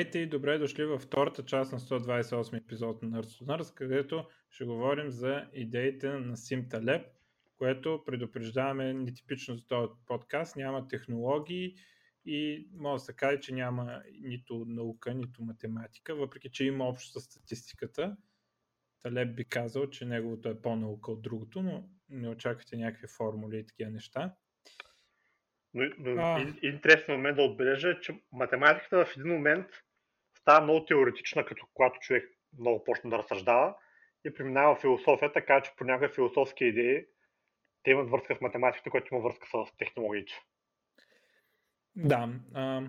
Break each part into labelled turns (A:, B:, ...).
A: Здравейте и добре дошли във втората част на 128 епизод на Nerds Nerds, където ще говорим за идеите на SimTaleb, което предупреждаваме нетипично за този подкаст. Няма технологии и може да се каже, че няма нито наука, нито математика, въпреки че има общо с статистиката. Талеб би казал, че неговото е по-наука от другото, но не очаквайте някакви формули и такива неща.
B: Но, но а... интересен момент да отбележа че математиката в един момент става много теоретична, като когато човек много почне да разсъждава и преминава в философия, така че понякога философски идеи те имат връзка с математиката, която има връзка с технологиите.
A: Да. А,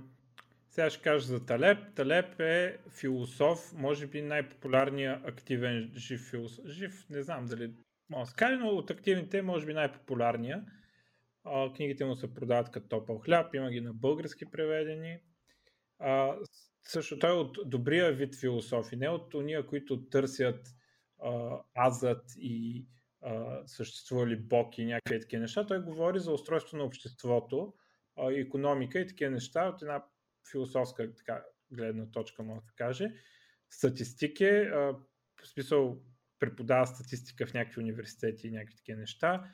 A: сега ще кажа за Талеп. Талеп е философ, може би най-популярният активен жив философ. Жив, не знам дали кажа, но от активните може би най-популярният а, книгите му се продават като топъл хляб, има ги на български преведени. А, също той е от добрия вид философи, не от уния, които търсят а, азът и а, съществували Бог и някакви такива неща. Той говори за устройство на обществото, а, економика и такива неща от една философска така, гледна точка, може да каже. Статистики, а, в смисъл преподава статистика в някакви университети и някакви такива неща.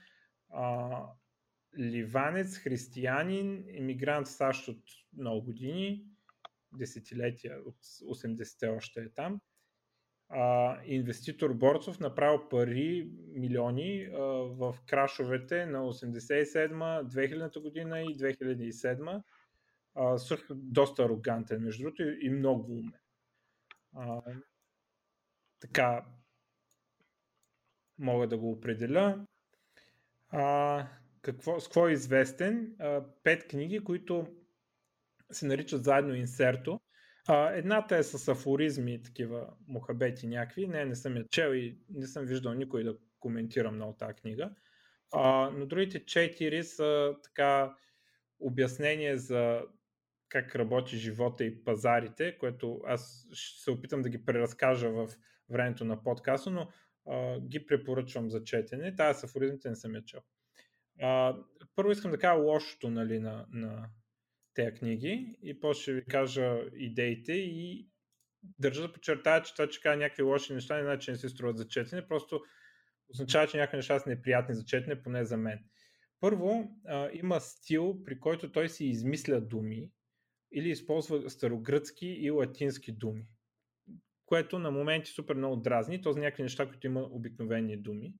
A: А, ливанец, християнин, иммигрант в САЩ от много години, десетилетия, от 80-те още е там. А, инвеститор Борцов направил пари, милиони а, в крашовете на 87 2000 година и 2007 а, също доста арогантен, между другото, и много умен. А, така, мога да го определя. А, какво, с какво е известен? А, пет книги, които се наричат заедно инсерто. А, едната е с афоризми, такива мухабети някакви. Не, не съм я чел и не съм виждал никой да коментира много тази книга. А, но другите четири са така обяснение за как работи живота и пазарите, което аз ще се опитам да ги преразкажа в времето на подкаста, но а, ги препоръчвам за четене. Тая с афоризмите не съм я чел. А, първо искам да кажа лошото нали, на, на тези книги и после ще ви кажа идеите и държа да подчертая, че това, че кажа някакви лоши неща, не значи, не се струват за четене, просто означава, че някакви неща са неприятни за четене, поне за мен. Първо, а, има стил, при който той си измисля думи или използва старогръцки и латински думи, което на моменти супер много дразни, то за някакви неща, които има обикновени думи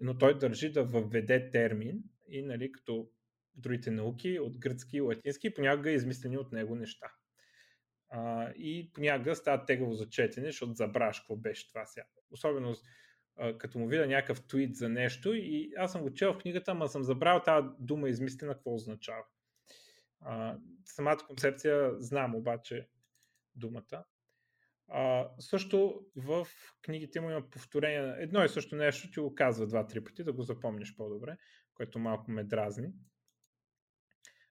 A: но той държи да въведе термин и нали, като другите науки от гръцки и латински, понякога измислени от него неща. А, и понякога става тегаво за четене, защото забраш какво беше това сега. Особено като му видя някакъв твит за нещо и аз съм го чел в книгата, ама съм забрал тази дума измислена какво означава. А, самата концепция знам обаче думата. А, също в книгите му има повторение. Едно и също нещо ти го казва два-три пъти, да го запомниш по-добре, което малко ме дразни.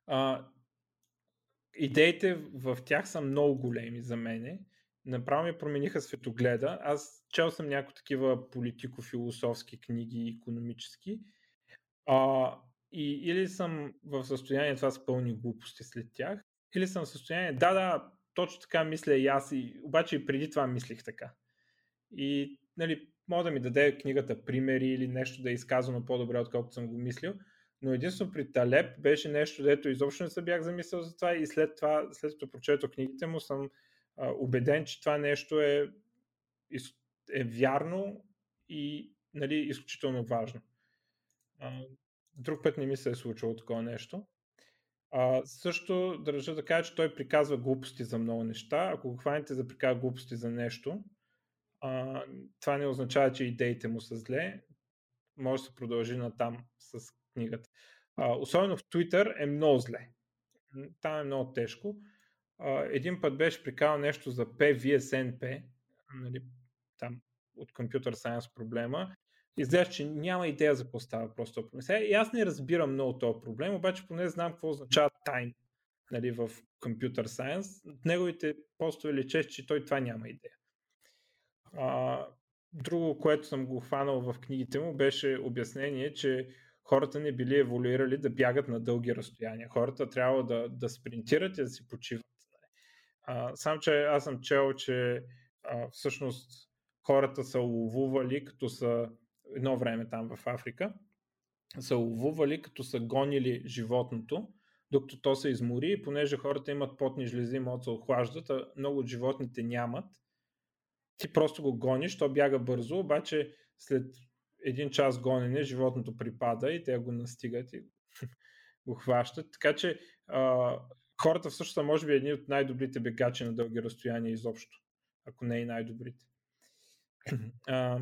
A: А, идеите в тях са много големи за мене. Направо ми промениха светогледа. Аз чел съм някои такива политико-философски книги, економически. А, и или съм в състояние това с пълни глупости след тях, или съм в състояние, да, да, точно така мисля и аз, и, обаче и преди това мислих така. И нали, мога да ми даде книгата примери или нещо да е изказано по-добре, отколкото съм го мислил, но единствено при Талеп беше нещо, дето изобщо не се бях замислил за това и след това, след като прочетох книгите му, съм а, убеден, че това нещо е, е вярно и нали, изключително важно. А, друг път не ми се е случило такова нещо. А, също държа да кажа, че той приказва глупости за много неща. Ако го хванете да приказва глупости за нещо, а, това не означава, че идеите му са зле. Може да се продължи на там с книгата. А, особено в Twitter е много зле. Там е много тежко. А, един път беше приказал нещо за PVSNP, нали, там от компютър сайенс проблема изглежда, че няма идея за какво става просто проблем. Сега, и аз не разбирам много този проблем, обаче поне знам какво означава тайм нали, в Computer Science. Неговите постове лече, че той това няма идея. А, друго, което съм го хванал в книгите му, беше обяснение, че хората не били еволюирали да бягат на дълги разстояния. Хората трябва да, да спринтират и да си почиват. А, сам, че аз съм чел, че а, всъщност хората са ловували, като са едно време там в Африка, са ловували, като са гонили животното, докато то се измори и понеже хората имат потни жлези, могат се охлаждат, а много от животните нямат, ти просто го гониш, то бяга бързо, обаче след един час гонене животното припада и те го настигат и го хващат. Така че а, хората всъщност са може би едни от най-добрите бегачи на дълги разстояния изобщо, ако не и най-добрите. а,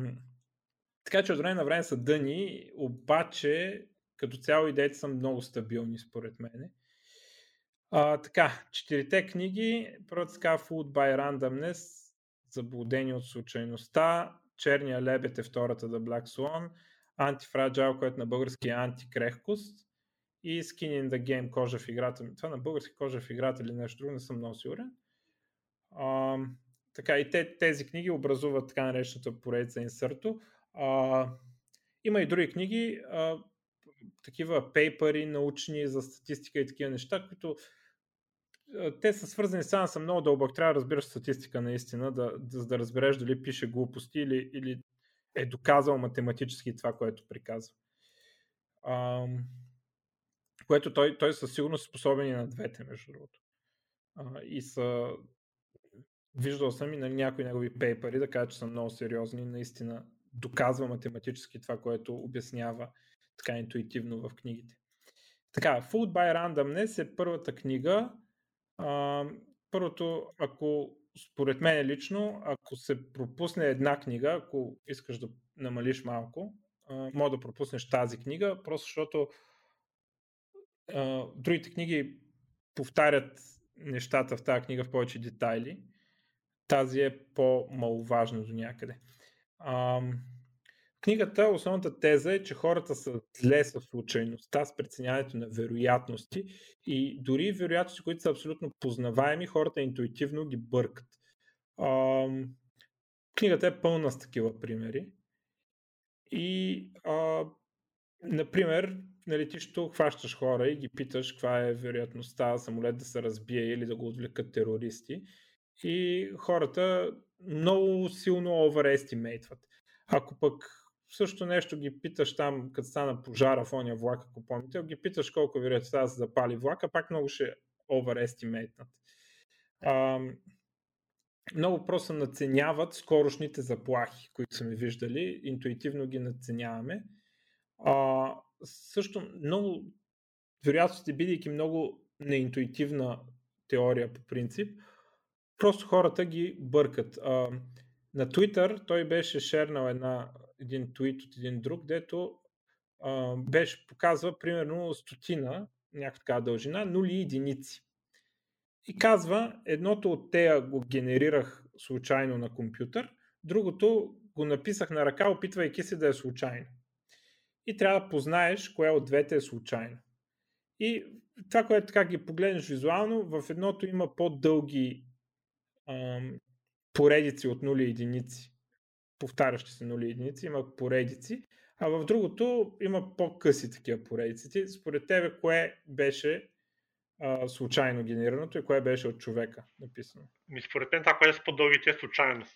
A: така че от време на време са дъни, обаче като цяло идеите са много стабилни според мен. А, така, четирите книги, първата се казва Food by Randomness, Заблудени от случайността, Черния лебед е втората The Black Swan, Антифраджал, което на български е антикрехкост и Skin in the Game, кожа в играта. Това на български кожа в играта или нещо друго, не съм много сигурен. А, така, и те, тези книги образуват така наречената поредица инсърто. А, има и други книги, а, такива пейпери, научни за статистика и такива неща, които те са свързани само са много дълбок. Трябва да разбираш статистика наистина, да, да, да разбереш дали пише глупости или, или е доказал математически това, което приказва. А, което той, той със сигурност е способен и на двете, между другото. А, и са виждал съм и на някои негови пейпери да кажа, че са много сериозни, наистина доказва математически това, което обяснява така интуитивно в книгите. Така, Food by Randomness е първата книга. Първото, ако според мен лично, ако се пропусне една книга, ако искаш да намалиш малко, може да пропуснеш тази книга, просто защото а, другите книги повтарят нещата в тази книга в повече детайли. Тази е по-маловажна до някъде. А, книгата, основната теза е, че хората са зле с случайността, с преценяването на вероятности и дори вероятности, които са абсолютно познаваеми, хората интуитивно ги бъркат. А, книгата е пълна с такива примери. И, а, например, на летището хващаш хора и ги питаш каква е вероятността самолет да се разбие или да го отвлекат терористи. И хората много силно overestimateват. Ако пък също нещо ги питаш там, като стана пожара в ония влак, ако помните, ги питаш колко вероятността да се запали влака, пак много ще overestimateнат. много просто наценяват скорошните заплахи, които са ми виждали, интуитивно ги наценяваме. А, също много вероятности, бидейки много неинтуитивна теория по принцип, просто хората ги бъркат. А, на Twitter той беше шернал една, един твит от един друг, дето а, беше показва примерно стотина, някаква така дължина, нули единици. И казва, едното от тея го генерирах случайно на компютър, другото го написах на ръка, опитвайки се да е случайно и трябва да познаеш кое от двете е случайно. И това, което така ги погледнеш визуално, в едното има по-дълги ам, поредици от нули единици, повтарящи се нули единици, има поредици, а в другото има по-къси такива поредици. Според тебе, кое беше а, случайно генерираното и кое беше от човека написано?
B: Ми според мен това, което е с по-дългите е случайно.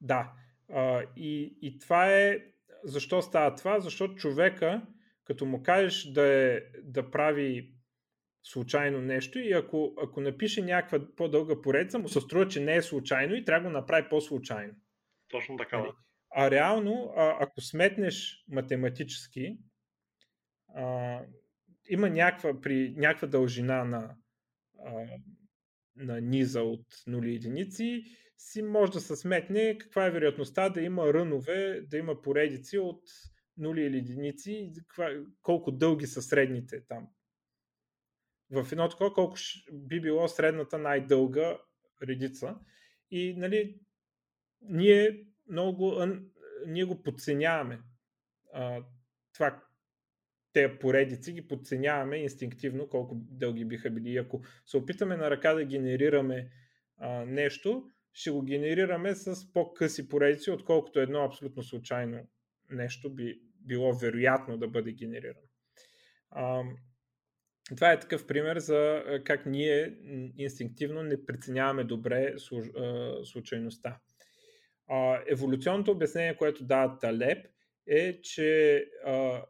A: Да. А, и, и това е защо става това? Защото човека, като му кажеш да, е, да прави случайно нещо и ако, ако напише някаква по-дълга поредица, му се струва, че не е случайно и трябва да го направи по-случайно.
B: Точно така. Нали?
A: А реално, а, ако сметнеш математически, а, има някаква, при някаква дължина на, а, на низа от нули единици, си може да се сметне каква е вероятността да има рънове, да има поредици от нули или единици, колко дълги са средните там. В едно такова, колко би било средната най-дълга редица. И нали, ние много ние го подценяваме. А, това, те поредици ги подценяваме инстинктивно колко дълги биха били. И ако се опитаме на ръка да генерираме а, нещо, ще го генерираме с по-къси поредици, отколкото едно абсолютно случайно нещо би било вероятно да бъде генерирано. А, това е такъв пример за как ние инстинктивно не преценяваме добре случайността. Еволюционното обяснение, което дава Талеп, е, че а,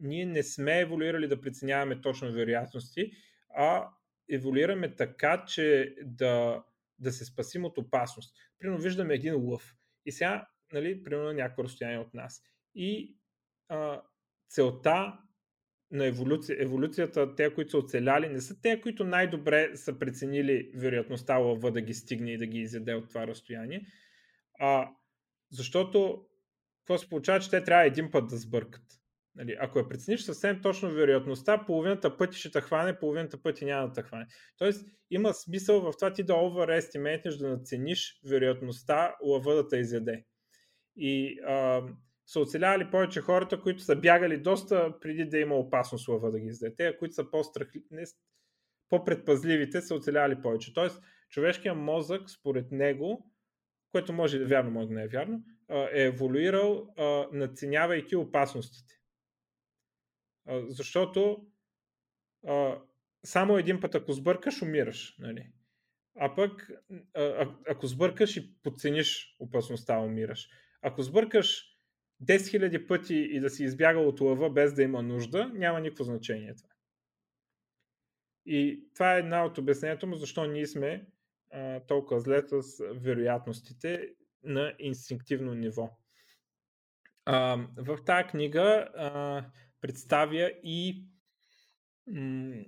A: ние не сме еволюирали да преценяваме точно вероятности, а еволюираме така, че да, да се спасим от опасност. Примерно виждаме един лъв и сега, нали, примерно някакво разстояние от нас. И а, целта на еволюция, еволюцията, те, които са оцеляли, не са те, които най-добре са преценили вероятността лъва да ги стигне и да ги изяде от това разстояние. А, защото какво се получава, че те трябва един път да сбъркат. Нали, ако я прецениш съвсем точно вероятността, половината пъти ще те хване, половината пъти няма да те хване. Тоест има смисъл в това ти да overestimatеш, да нацениш вероятността лъва да те изяде. И а, са оцелявали повече хората, които са бягали доста преди да има опасност лъва да ги изяде. Те, които са по-страхли... по-предпазливите, са оцелявали повече. Тоест, човешкият мозък, според него, което може да е вярно, може да не е вярно, е еволюирал, надценявайки опасностите. Защото само един път, ако сбъркаш, умираш. Нали? А пък, ако сбъркаш и подцениш опасността, умираш. Ако сбъркаш 10 000 пъти и да си избягал от лъва без да има нужда, няма никакво значение това. И това е една от обяснението му, защо ние сме толкова зле с вероятностите на инстинктивно ниво. А, в тази книга а, представя и м-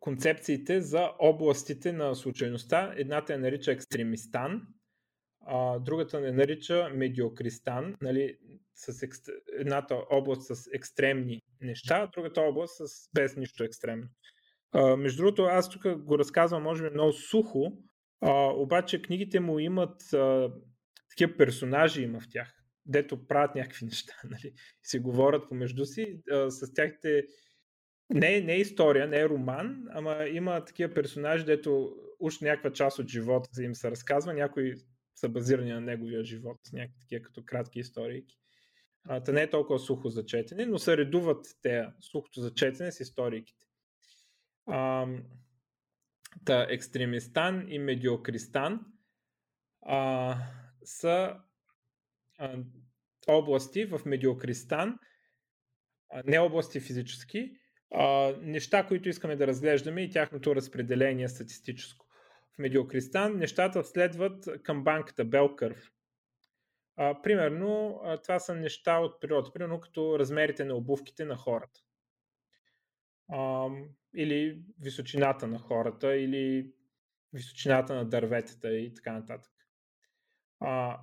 A: концепциите за областите на случайността. Едната я нарича екстремистан, а, другата не нарича медиокристан, нали, с екст... едната област с екстремни неща, другата област с без нищо екстремно. А, между другото, аз тук го разказвам, може би, много сухо, а, обаче книгите му имат а, такива персонажи има в тях, дето правят някакви неща, нали, си говорят помежду си, а, с тяхте не, не е история, не е роман, ама има такива персонажи, дето уж някаква част от живота им се разказва, някои са базирани на неговия живот, някакви такива като кратки истории. Та не е толкова сухо за четене, но се редуват те сухото за четене с историките. Та екстремистан и медиокристан а, са а, области в Медиокристан, а, не области физически, а, неща, които искаме да разглеждаме и тяхното разпределение статистическо. В Медиокристан нещата следват към банката Белкърв. Примерно, а, това са неща от природа, примерно като размерите на обувките на хората. А, или височината на хората, или височината на дърветата и така нататък. А,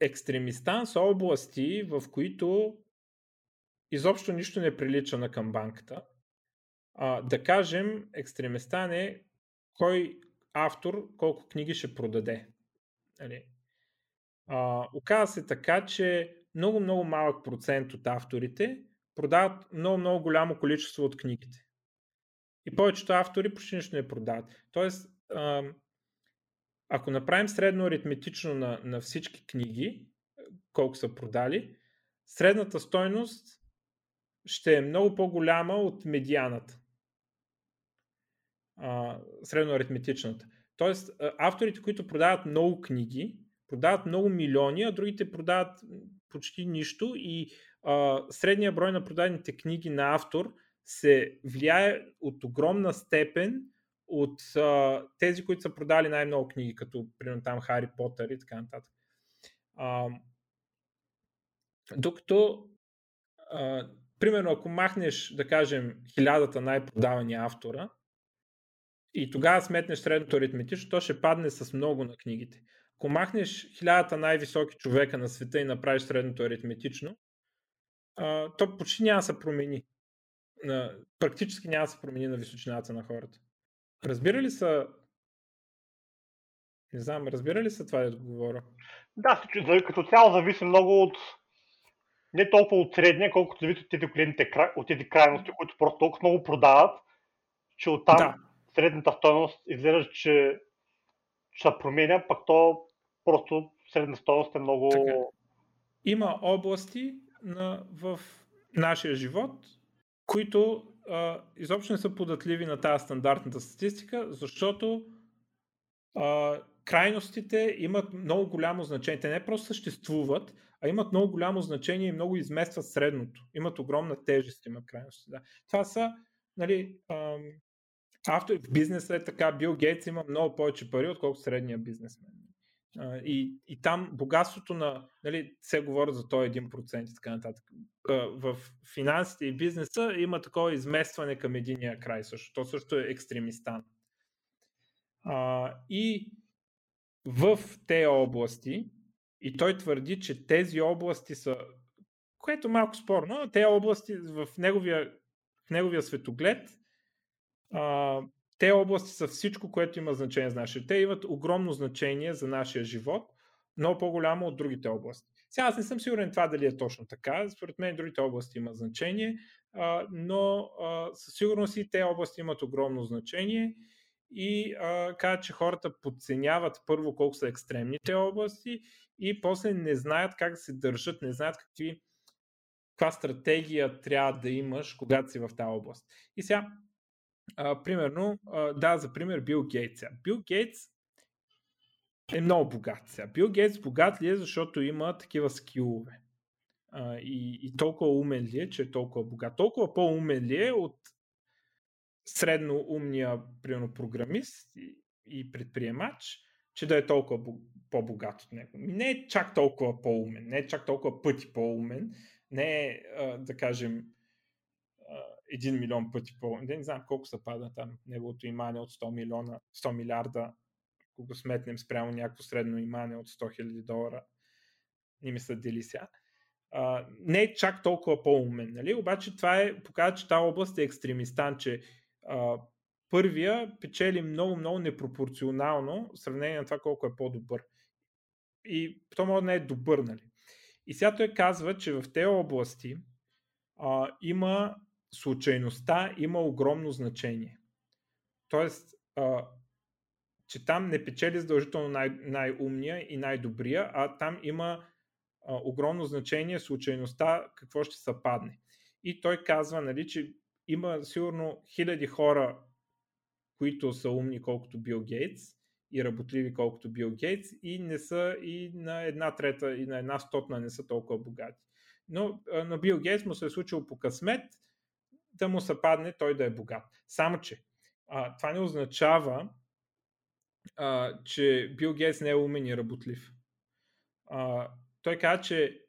A: екстремистан са области, в които изобщо нищо не прилича на камбанката. А, да кажем, екстремистан е кой автор колко книги ще продаде. Нали? А, оказва се така, че много-много малък процент от авторите продават много-много голямо количество от книгите. И повечето автори почти нищо не продават. Тоест, ако направим средно аритметично на, на всички книги, колко са продали, средната стойност ще е много по-голяма от медианата. А, средно аритметичната. Тоест, авторите, които продават много книги, продават много милиони, а другите продават почти нищо и средния брой на продадените книги на автор се влияе от огромна степен от а, тези, които са продали най-много книги, като примерно там Хари Потър и така нататък. А, докато, а, примерно, ако махнеш, да кажем, хилядата най-продавани автора и тогава сметнеш средното аритметично, то ще падне с много на книгите. Ако махнеш хилядата най-високи човека на света и направиш средното аритметично, а, то почти няма да се промени. Практически няма да се промени на височината на хората. Разбира ли са... Не знам, разбира ли са това да говоря?
B: Да, като цяло зависи много от не толкова от средния, колкото зависи от тези клиентите, от тези крайности, които просто толкова много продават, че оттам да. средната стоеност изглежда, че ще променя, пък то просто средна стоеност е много... Така.
A: Има области на, в нашия живот, които а, изобщо не са податливи на тази стандартната статистика, защото а, крайностите имат много голямо значение. Те не просто съществуват, а имат много голямо значение и много изместват средното. Имат огромна тежест, имат крайности. Да. Това са, нали, ам, авто, в бизнеса е така, Бил Гейтс има много повече пари, отколкото средния бизнесмен. И, и там богатството на, нали, се говорят за този 1% и така нататък. В финансите и бизнеса има такова изместване към единия край също. То също е екстремистан. А, и в тези области, и той твърди, че тези области са, което е малко спорно, но тези области в неговия, в неговия светоглед, а, те области са всичко, което има значение за нашия. Те имат огромно значение за нашия живот, много по-голямо от другите области. Сега аз не съм сигурен това дали е точно така. Според мен другите области имат значение, а, но а, със сигурност и те области имат огромно значение и а, казват, че хората подценяват първо колко са екстремните области и после не знаят как да се държат, не знаят какви, каква стратегия трябва да имаш, когато си в тази област. И сега, а, примерно, а, да, за пример Бил Гейтс. Бил Гейтс е много богат. Сега. Бил Гейтс богат ли е, защото има такива скилове? А, и, и толкова умен ли е, че е толкова богат? Толкова по-умен ли е от средно умния, примерно, програмист и, и предприемач, че да е толкова по-богат от него. Не е чак толкова по-умен, не е чак толкова пъти по-умен, не е, да кажем, един милион пъти по... Не, не знам колко се пада там неговото имане от 100 милиона, 100 милиарда, ако го сметнем спрямо някакво средно имане от 100 хиляди долара. Не ми се дели сега. Uh, не е чак толкова по-умен, нали? обаче това е, показва, че тази област е екстремистан, че uh, първия печели много, много непропорционално в сравнение на това колко е по-добър. И то може да не е добър, нали? И сега той казва, че в тези области а, има случайността, има огромно значение. Тоест, а, че там не печели задължително най- най-умния и най-добрия, а там има а, огромно значение случайността, какво ще съпадне. И той казва, нали, че има сигурно хиляди хора които са умни колкото Бил Гейтс и работливи колкото Бил Гейтс и не са и на една трета и на една стотна не са толкова богати. Но на Бил Гейтс му се е случило по късмет да му се падне той да е богат. Само, че а, това не означава, а, че Бил Гейтс не е умен и работлив. А, той каза, че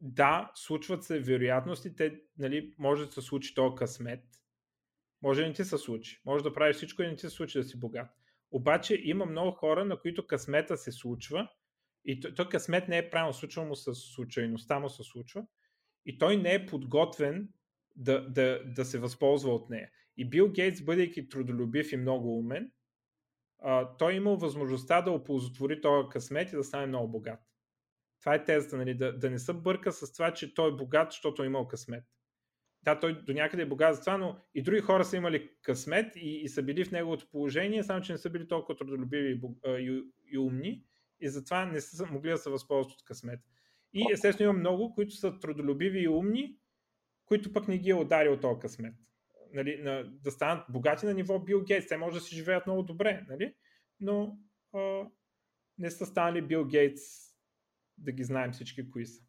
A: да, случват се вероятности, нали, може да се случи този късмет, може да не ти се случи. Може да правиш всичко и не ти се случи да си богат. Обаче има много хора, на които късмета се случва и той, той късмет не е правилно, случва му с случайността му се случва и той не е подготвен да, да, да се възползва от нея. И Бил Гейтс, бъдейки трудолюбив и много умен, а, той е имал възможността да оползотвори този късмет и да стане много богат. Това е тезата, нали? да, да не се бърка с това, че той е богат, защото е имал късмет да, той до някъде е богат за това, но и други хора са имали късмет и, и са били в неговото положение, само че не са били толкова трудолюбиви и, и, и умни и затова не са могли да се възползват от късмет. И естествено има много, които са трудолюбиви и умни, които пък не ги е ударил този късмет. Нали, на, да станат богати на ниво Бил Гейтс. Те може да си живеят много добре, нали? но а, не са станали Бил Гейтс да ги знаем всички кои са.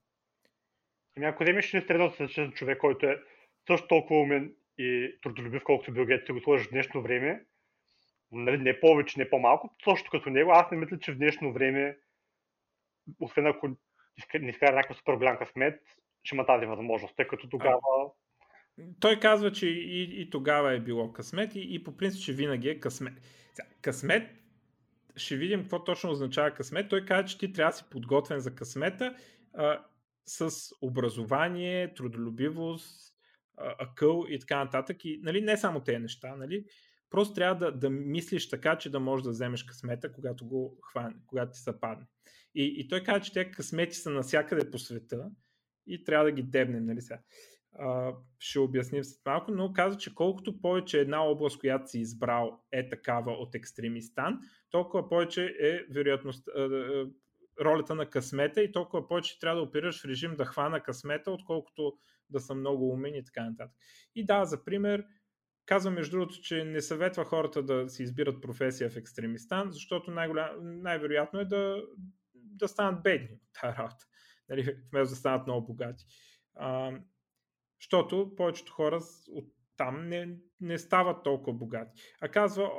B: Ами ако вземеш един човек, който е също толкова умен и трудолюбив, колкото Бил Гейтс го сложиш в днешно време, нали, не повече, не по-малко, също като него, аз не мисля, че в днешно време, освен ако не изкара някакъв супер голям късмет, ще има тази възможност, тъй като тогава...
A: Той казва, че и, и тогава е било късмет и, и по принцип, че винаги е късмет. Късмет, ще видим какво точно означава късмет. Той казва, че ти трябва да си подготвен за късмета а, с образование, трудолюбивост, акъл и така нататък. И нали, не само тези неща, нали? Просто трябва да, да мислиш така, че да можеш да вземеш късмета, когато го хване, когато ти се падне. И, и той каза, че тези късмети са навсякъде по света и трябва да ги дебнем, нали сега. А, ще обясним след малко, но каза, че колкото повече една област, която си избрал е такава от екстремистан, толкова повече е вероятност, ролята на късмета и толкова повече трябва да оперираш в режим да хвана късмета, отколкото да съм много умен и така нататък. И да, за пример, казва между другото, че не съветва хората да си избират професия в екстремистан, защото най-вероятно е да, да станат бедни от тази работа, нали, вместо да станат много богати. А, защото повечето хора от там не, не стават толкова богати. А казва,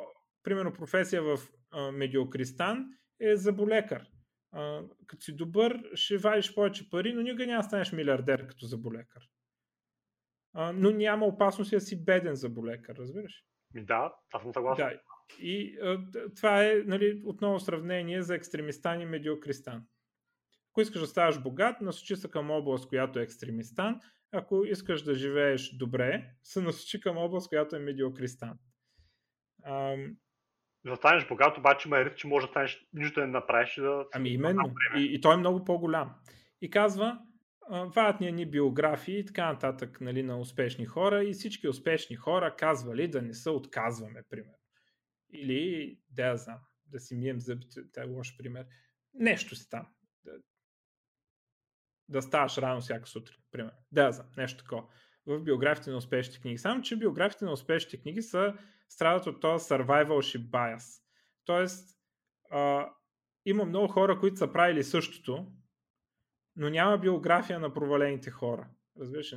A: примерно професия в а, Медиокристан е заболекар. А, като си добър, ще вадиш повече пари, но никога няма станеш милиардер като заболекар. А, но няма опасност да си беден заболекар, разбираш?
B: Да, аз съм съгласен. Да.
A: И а, това е нали, отново сравнение за екстремистан и медиокристан. Ако искаш да ставаш богат, насочи се към област, която е екстремистан. Ако искаш да живееш добре, се насочи към област, която е медиокристан.
B: Ам... Да станеш богат, обаче има риск, че може да станеш нищо да не направиш. Да...
A: Ами именно. И, и той е много по-голям. И казва, вадят ни ни биографии и така нататък нали, на успешни хора и всички успешни хора казвали да не се отказваме, примерно. Или, да я знам, да си мием зъбите, това е лош пример. Нещо си там. Да, ставаш рано всяка сутрин, примерно. Да знам, нещо такова. В биографите на успешните книги. Само, че биографите на успешните книги са страдат от този survivalship bias. Тоест, а, има много хора, които са правили същото, но няма биография на провалените хора. Разбираш ли?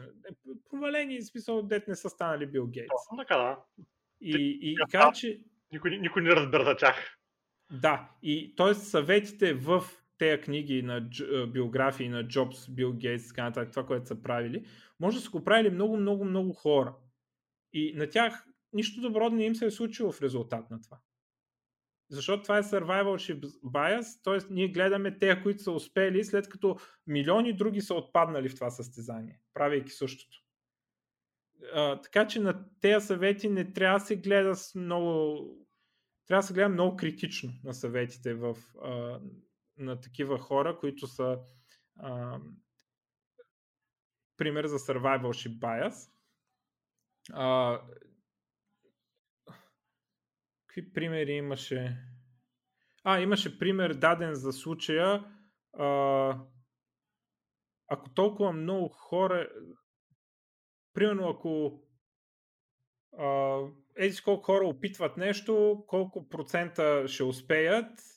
A: Провалени, в смисъл, дет не са станали Бил Гейтс.
B: Точно така, да.
A: И, и, и каза, че...
B: Никой, никой не разбира за тях.
A: Да, и т.е. съветите в тези книги на биографии на Джобс, Бил Гейтс, така нататък, това, което са правили, може да са го правили много, много, много хора. И на тях нищо добро не им се е случило в резултат на това. Защото това е survivalship bias, т.е. ние гледаме те, които са успели, след като милиони други са отпаднали в това състезание, правейки същото. А, така че на тези съвети не трябва да се гледа с много. Трябва да се гледа много критично на съветите в, а, на такива хора, които са а, пример за survivalship bias. А, Какви примери имаше? А, имаше пример даден за случая. А, ако толкова много хора. Примерно, ако еди колко хора опитват нещо, колко процента ще успеят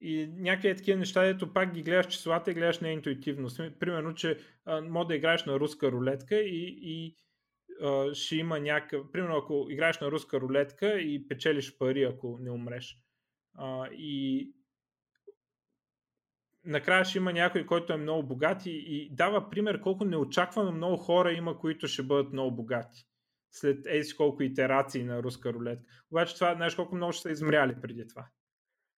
A: и някакви такива неща, ето пак ги гледаш числата и гледаш неинтуитивно. Примерно, че а, може да играеш на руска рулетка и, и ще има някакъв. Примерно, ако играеш на руска рулетка и печелиш пари, ако не умреш. А, и накрая ще има някой, който е много богат и, и дава пример колко неочаквано много хора има, които ще бъдат много богати. След еди колко итерации на руска рулетка. Обаче това, знаеш колко много ще са измряли преди това.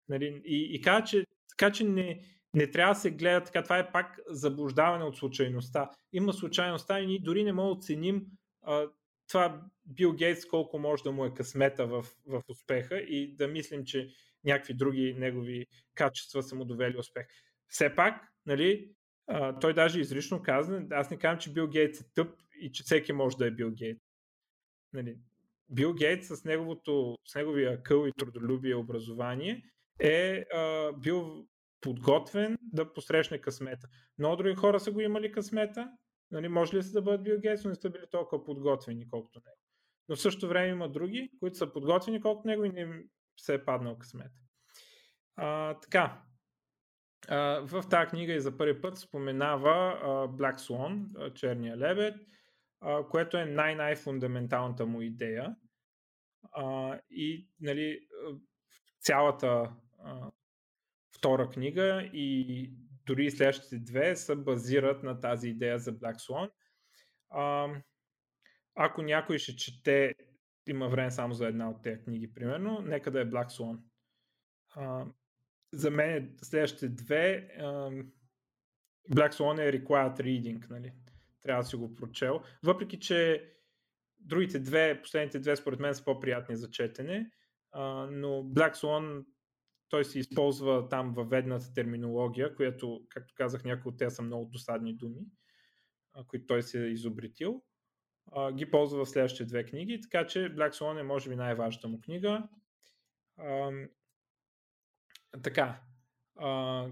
A: Нали? И, и каза, че, така че не, не трябва да се гледа така. Това е пак заблуждаване от случайността. Има случайността и ние дори не можем да оценим а, това Бил Гейтс колко може да му е късмета в, в успеха и да мислим, че някакви други негови качества са му довели успех. Все пак, нали, а, той даже изрично каза, аз не казвам, че Бил Гейтс е тъп и че всеки може да е Бил Гейтс. Нали, Бил Гейтс с, неговото, с неговия къл и трудолюбие образование е а, бил подготвен да посрещне късмета. Много други хора са го имали късмета, Нали, може ли са да бъдат Бил но не са били толкова подготвени, колкото него. Но в същото време има други, които са подготвени колкото него и не се е паднал късмет. А, така, а, в тази книга и за първи път споменава а, Black Swan, черния лебед, а, което е най-най-фундаменталната му идея. А, и нали, цялата а, втора книга и дори следващите две се базират на тази идея за Black Swan. А, ако някой ще чете, има време само за една от тези книги, примерно, нека да е Black Swan. А, за мен следващите две а, Black Swan е required reading, нали? Трябва да си го прочел. Въпреки, че другите две, последните две според мен са по-приятни за четене, а, но Black Swan той се използва там въведната терминология, която, както казах, някои от тези са много досадни думи, които той се е изобретил. Ги ползва в следващите две книги, така че Black Swan е може би най-важната му книга. Така,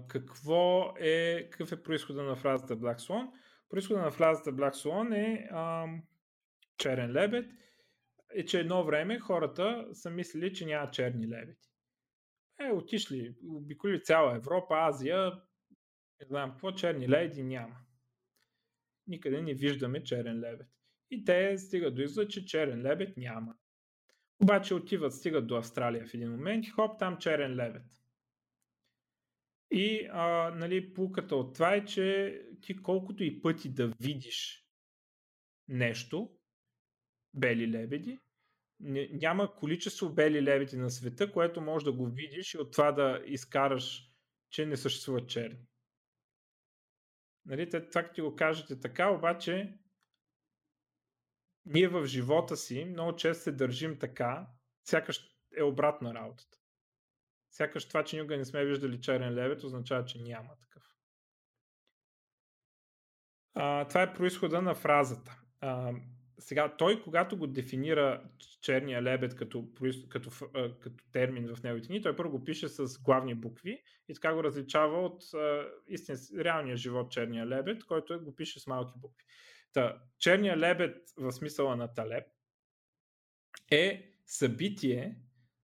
A: какво е, какъв е происхода на фразата Black Swan? Происхода на фразата Black Swan е черен лебед е, че едно време хората са мислили, че няма черни лебеди. Е, отишли, обиколи цяла Европа, Азия, не знам какво, черни лебеди няма. Никъде не виждаме черен лебед. И те стигат до извод, че черен лебед няма. Обаче отиват, стигат до Австралия в един момент и хоп, там черен лебед. И а, нали, пулката от това е, че ти колкото и пъти да видиш нещо, бели лебеди, няма количество бели лебеди на света, което може да го видиш и от това да изкараш, че не съществуват черни. Нали, това ти го кажете така, обаче ние в живота си много често се държим така, сякаш е обратна работата. Сякаш това, че никога не сме виждали черен лебед, означава, че няма такъв. А, това е происхода на фразата. А, сега, той, когато го дефинира черния лебед като, като, като термин в неговите дни, той първо го пише с главни букви и така го различава от истин, реалния живот черния лебед, който го пише с малки букви. Та, черния лебед в смисъла на Талеб е събитие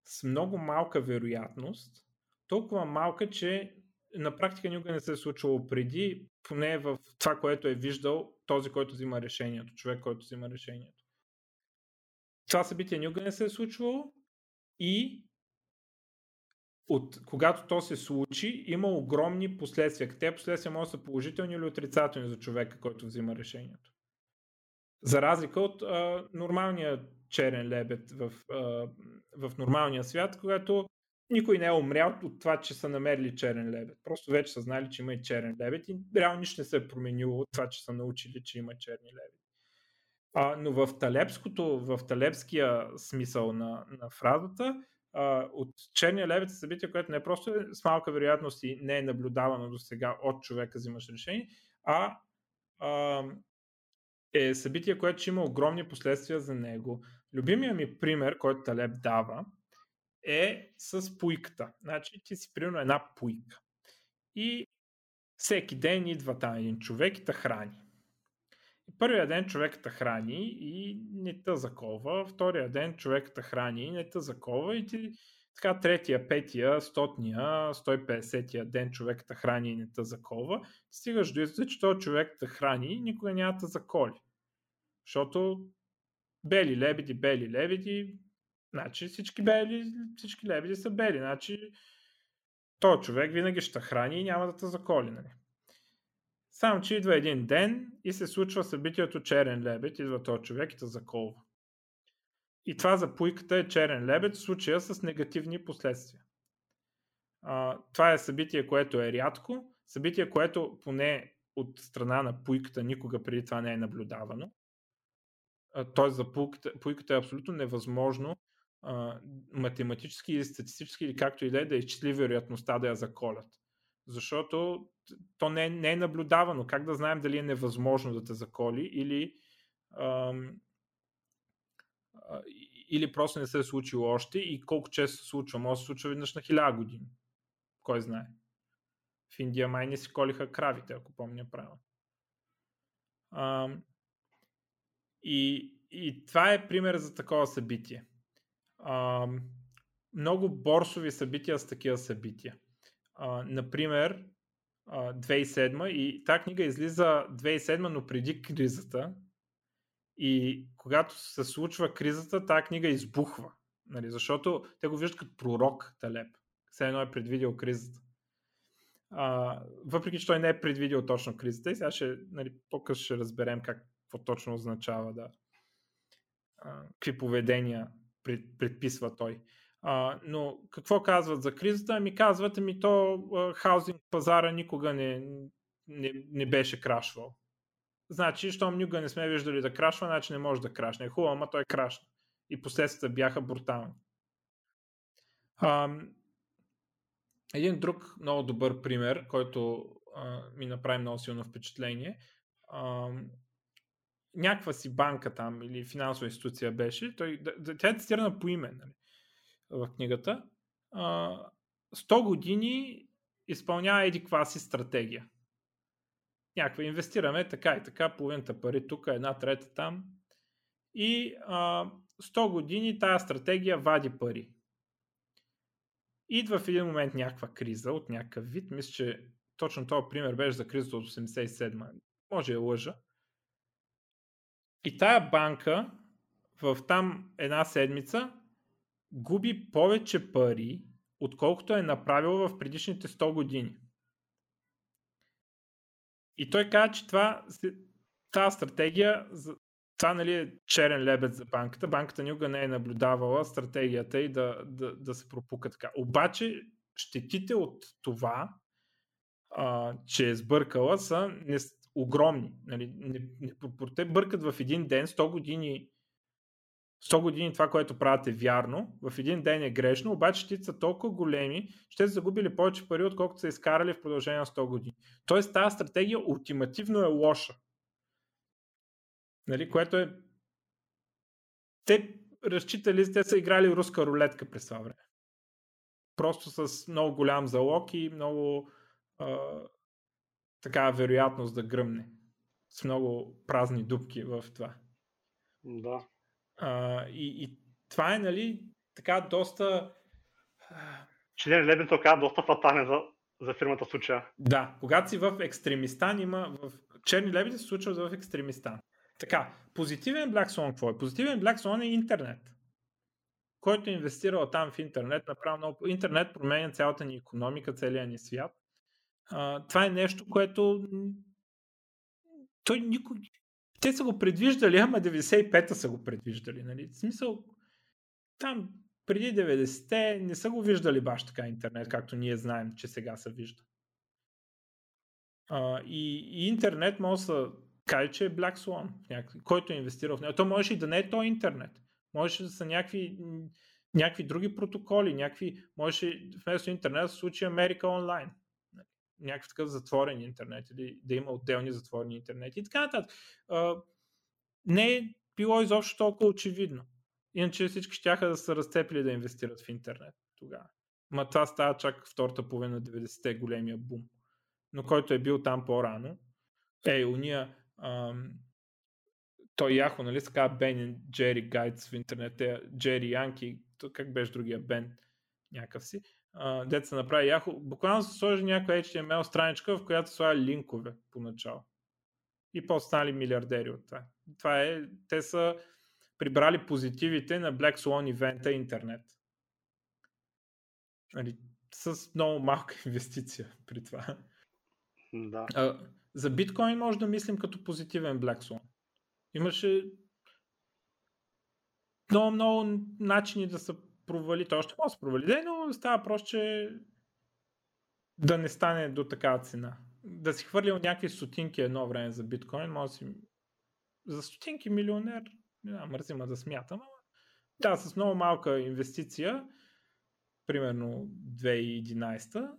A: с много малка вероятност, толкова малка, че на практика никога не се е случвало преди, поне в това, което е виждал този, който взима решението, човек, който взима решението. Това събитие никога не се е случвало и от когато то се случи, има огромни последствия. Те последствия могат да са положителни или отрицателни за човека, който взима решението. За разлика от а, нормалния черен лебед в, а, в нормалния свят, когато никой не е умрял от това, че са намерили черен лебед. Просто вече са знали, че има и черен лебед и реално нищо не се е променило от това, че са научили, че има черни лебеди. А, но в талепското, в талепския смисъл на, на фразата, а, от черния лебед е събитие, което не е просто с малка вероятност и не е наблюдавано до сега от човека взимаш решение, а, а е събитие, което ще има огромни последствия за него. Любимия ми пример, който Талеб дава, е с пуйката. Значи ти си примерно една пуйка. И всеки ден идва там един човек и те храни. И първия ден човекът те храни и не те закова, втория ден човекът те храни и не те закова и ти така третия, петия, стотния, 150-я ден човекът те храни и не те закова, стигаш до извода, че този човек те храни и никога няма да заколи. Защото бели лебеди, бели лебеди, Значи всички, бели, всички лебеди са бели. Значи то човек винаги ще храни и няма да те заколи. Нали? Само, че идва един ден и се случва събитието черен лебед, идва този човек и те заколва. И това за пуйката е черен лебед в случая с негативни последствия. А, това е събитие, което е рядко, събитие, което поне от страна на пуйката никога преди това не е наблюдавано. Т.е. за пуйката, пуйката е абсолютно невъзможно математически или статистически, или както и да е, да изчисли вероятността да я заколят. Защото то не не е наблюдавано. Как да знаем дали е невъзможно да те заколи или, ам, или просто не се е случило още и колко често се случва. Може да се случва веднъж на хиляда години. Кой знае. В Индия май не си колиха кравите, ако помня правилно. И, и това е пример за такова събитие а, много борсови събития с такива събития. А, например, 2007 и тази книга излиза 2007, но преди кризата. И когато се случва кризата, тази книга избухва. Нали, защото те го виждат като пророк Талеп. Все едно е предвидил кризата. А, въпреки, че той не е предвидил точно кризата и сега ще, нали, по-късно ще разберем как, какво точно означава да а, какви поведения предписва той. А, но какво казват за кризата? Ами казват, ами то хаузинг пазара никога не, не, не беше крашвал. Значи, щом никога не сме виждали да крашва, значи не може да крашне. Е хубаво, ама той крашна. И последствията бяха брутални. А, един друг много добър пример, който а, ми направи много силно впечатление. А, някаква си банка там или финансова институция беше, той, тя е цитирана по име нали, в книгата, а, 100 години изпълнява еди каква си стратегия. Някаква инвестираме така и така, половината пари тук, една трета там. И а, 100 години тази стратегия вади пари. Идва в един момент някаква криза от някакъв вид. Мисля, че точно този пример беше за кризата от 87 Може да лъжа. И тая банка в там една седмица губи повече пари, отколкото е направил в предишните 100 години. И той каза, че това, тази стратегия, това нали, е черен лебед за банката. Банката никога не е наблюдавала стратегията и да, да, да се пропука така. Обаче щетите от това, а, че е сбъркала, са не, огромни. Нали, не, не, те бъркат в един ден, 100 години 100 години това, което правят е вярно, в един ден е грешно, обаче ще са толкова големи, ще са загубили повече пари, отколкото са изкарали в продължение на 100 години. Тоест тази стратегия ултимативно е лоша. Нали, което е... Те разчитали, те са играли руска рулетка през това време. Просто с много голям залог и много а, такава вероятност да гръмне. С много празни дупки в това.
B: Да.
A: А, и, и това е, нали, така доста...
B: Член Лебен така доста фатален за, за фирмата в случая.
A: Да, когато си в екстремистан, има в... Черни лебеди се случват в екстремистан. Така, позитивен Black Swan какво е? Позитивен Black Swan е интернет. Който е инвестирал там в интернет, направо много... Интернет променя цялата ни економика, целия ни свят. Това е нещо, което той никой, те са го предвиждали, ама 95-та са го предвиждали. Нали? В смисъл, там преди 90-те не са го виждали баш така интернет, както ние знаем, че сега се вижда. А, и, и интернет може да каже, че е Black Swan, някакъв, който е инвестирал в него. То може и да не е то интернет. Може да са някакви, някакви други протоколи, някакви, може вместо интернет да се случи Америка онлайн някакъв такъв затворен интернет или да има отделни затворени интернет и така нататък. не е било изобщо толкова очевидно. Иначе всички ще да са разцепили да инвестират в интернет тогава. Ма това става чак втората половина на 90-те големия бум. Но който е бил там по-рано, е, уния ам, той Яхо, нали така Бен Джери Гайдс в интернет, Джери Янки, как беше другия Бен, някакъв си деца направи яхо, буквално се сложи някоя HTML страничка, в която слага линкове поначало. И после станали милиардери от това. Това е, те са прибрали позитивите на Black Swan ивента интернет. Нали, с много малка инвестиция при това.
B: Да.
A: А, за биткоин може да мислим като позитивен Black Swan. Имаше много, много начини да се провали, той още може да се провали, но става просто, че да не стане до такава цена. Да си хвърлил някакви сотинки едно време за биткоин, може си за стотинки милионер, не знам, мързима да смятам, да, с много малка инвестиция, примерно 2011,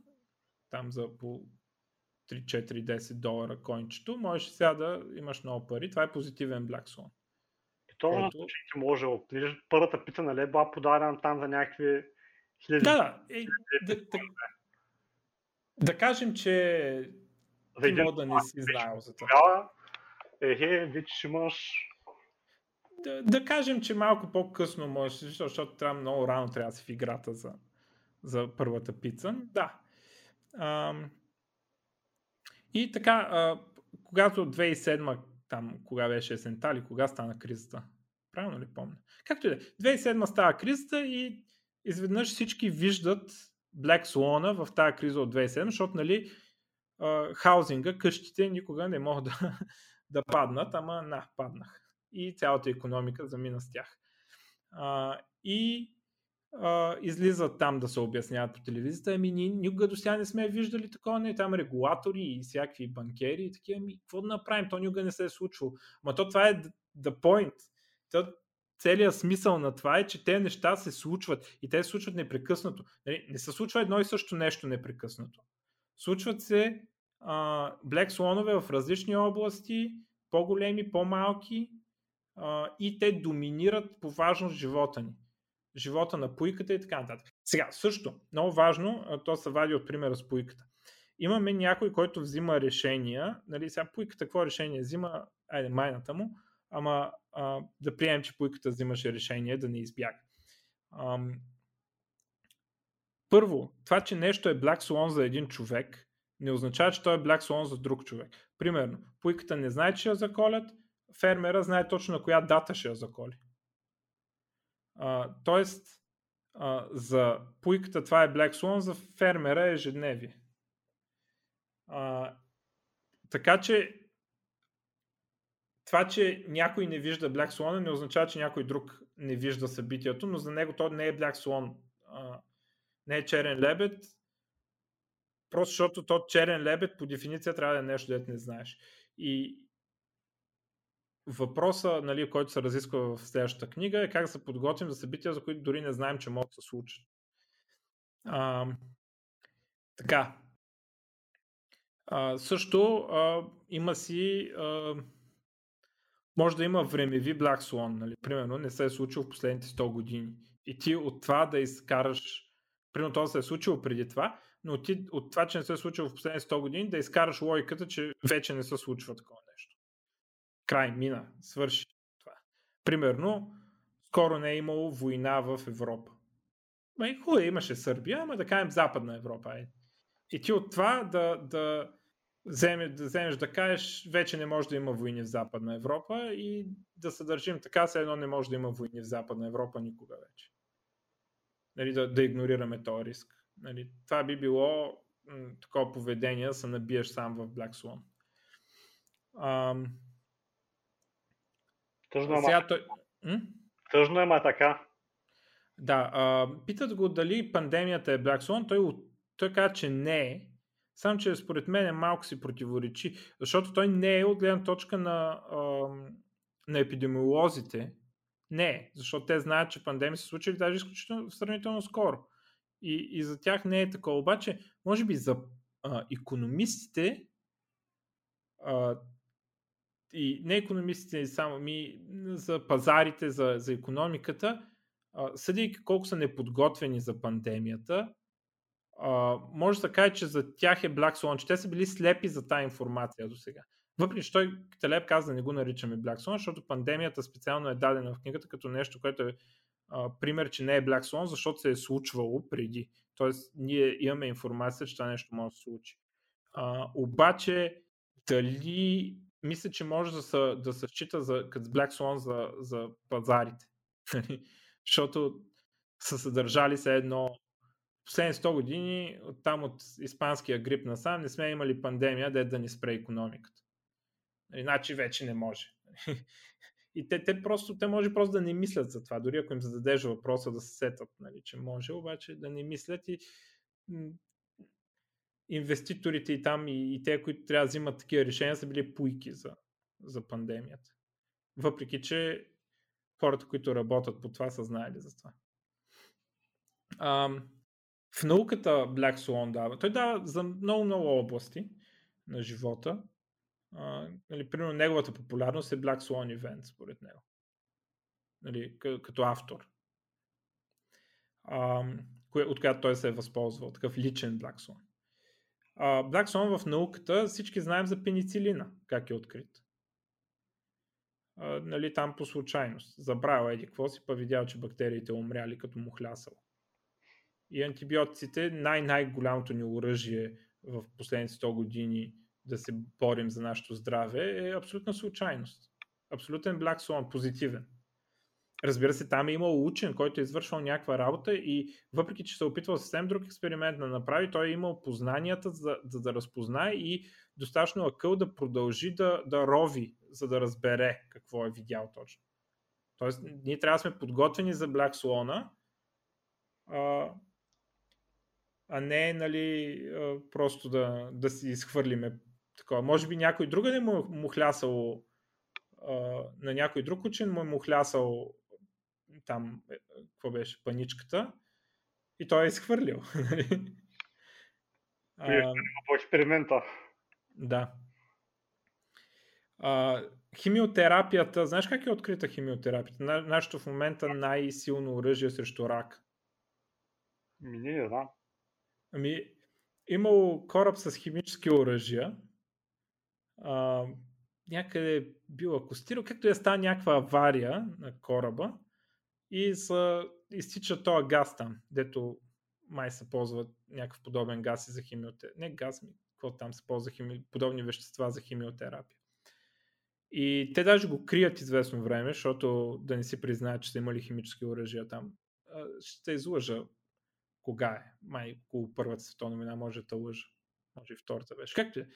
A: там за по 3-4-10 долара кончето, можеш сега да имаш много пари. Това е позитивен Black Swan.
B: То който... ти може да първата пица на леба подадена там за някакви хиляди.
A: Да. Е, да, да, да кажем, че ти мога да не си знаел за това.
B: Ехе, вече имаш
A: да, да кажем, че малко по-късно можеш, защото трябва много рано трябва да си в играта за, за първата пица. Да. А, и така, а, когато 2007 там, кога беше есента или кога стана кризата. Правилно ли помня? Както и да 2007 е. става кризата и изведнъж всички виждат Black Swan в тази криза от 2007, защото нали, хаузинга, къщите никога не могат да, да паднат, ама на, паднах. И цялата економика замина с тях. А, и а, излизат там да се обясняват по телевизията, ами ние никога до сега не сме виждали такова, не там регулатори и всякакви банкери и такива, ами какво да направим, то никога не се е случвало. Ма то това е the point. То, целият смисъл на това е, че те неща се случват и те се случват непрекъснато. Нали, не се случва едно и също нещо непрекъснато. Случват се а, Black Swan в различни области, по-големи, по-малки а, и те доминират по важност живота ни живота на пуйката и така нататък. Сега, също, много важно, то се вади от примера с пуйката. Имаме някой, който взима решения, нали, сега пуйката какво решение взима, айде майната му, ама а, да приемем, че пуйката взимаше решение да не избяга. Ам, първо, това, че нещо е Black Swan за един човек, не означава, че той е Black Swan за друг човек. Примерно, пуйката не знае, че я заколят, фермера знае точно на коя дата ще я заколи. Тоест, а, за пуйката това е Black Swan, за фермера е ежедневие. А, така че това, че някой не вижда Black Swan, не означава, че някой друг не вижда събитието, но за него то не е Black Swan, а, не е черен лебед, просто защото то черен лебед по дефиниция трябва да е нещо, дете не знаеш. И въпроса, нали, който се разисква в следващата книга е как се подготвим за събития, за които дори не знаем, че могат да се случат. А, така. А, също а, има си а, може да има времеви Black Swan, нали? примерно не се е случило в последните 100 години. И ти от това да изкараш, примерно това се е случило преди това, но ти от това, че не се е случило в последните 100 години, да изкараш логиката, че вече не се случва такова. Край, мина, свърши това. Примерно, скоро не е имало война в Европа. Ма и хубаво, имаше Сърбия, ама да кажем Западна Европа. Е. И ти от това да, да, вземе, да вземеш да кажеш, вече не може да има войни в Западна Европа и да се държим така, все едно не може да има войни в Западна Европа никога вече. Нали, да, да игнорираме този риск. Нали, това би било м- такова поведение да се набиеш сам в Black Swan. Ам...
B: Тъжно е, Сега той... Тъжно е, ма така.
A: Да, а, питат го дали пандемията е Black Swan, той, той каза, че не е, само, че според мен е малко си противоречи, защото той не е от гледна точка на, на епидемиолозите. Не е, защото те знаят, че пандемии се случили даже изключително сравнително скоро. И, и за тях не е такова. Обаче, може би за а, економистите а, и не економистите само, ми за пазарите, за, за економиката, съдейки колко са неподготвени за пандемията, може да каже, че за тях е Black Swan, че те са били слепи за тази информация до сега. Въпреки, че той Телеп каза не го наричаме Black Swan, защото пандемията специално е дадена в книгата като нещо, което е пример, че не е Black Swan, защото се е случвало преди. Тоест, ние имаме информация, че това нещо може да се случи. Обаче, дали мисля, че може да се, да се счита за, като Black Swan за, за пазарите. защото са съдържали се едно последните 100 години, от там от испанския грип насам, не сме имали пандемия, да е да ни спре економиката. Иначе вече не може. И те, те просто, те може просто да не мислят за това, дори ако им зададеш въпроса да се сетат, нали, че може, обаче да не мислят и инвеститорите и там и, и те, които трябва да взимат такива решения, са били пуйки за, за пандемията. Въпреки, че хората, които работят по това, са знаели за това. Ам, в науката Black Swan дава. Той дава за много-много области на живота. А, нали, примерно неговата популярност е Black Swan Event, според него. Нали, като автор. А, от която той се е възползвал. Такъв личен Black Swan. А, Black Swan в науката всички знаем за пеницилина, как е открит. А, нали, там по случайност. Забравя еди какво си, па видял, че бактериите умряли като му и антибиотиците най-най-голямото ни оръжие в последните 100 години да се борим за нашето здраве е абсолютна случайност. Абсолютен Black Swan, позитивен. Разбира се, там е имал учен, който е извършвал някаква работа и въпреки, че се е опитвал съвсем друг експеримент да направи, той е имал познанията за, за да разпознае и достатъчно акъл да продължи да, да рови, за да разбере какво е видял точно. Тоест, ние трябва да сме подготвени за Black Swan, а не нали, просто да, да си изхвърлиме такова. Може би някой друга не му, му хлясало на някой друг учен му е му хлясал там, е, какво беше, паничката и той е изхвърлил.
B: а, по експеримента.
A: Да. А, химиотерапията, знаеш как е открита химиотерапията? нашето в момента най-силно оръжие срещу рак.
B: Ми не знам.
A: Ами, имало кораб с химически оръжия, а, някъде бил акустирал, както е става някаква авария на кораба и са, изтича този газ там, дето май се ползват някакъв подобен газ и за химиотерапия. Не газ, ми, какво там се ползва, хими... подобни вещества за химиотерапия. И те даже го крият известно време, защото да не си признаят, че са имали химически оръжия там. Ще излъжа кога е. Май около Първата световна война може да лъжа. Може и Втората беше. Както е.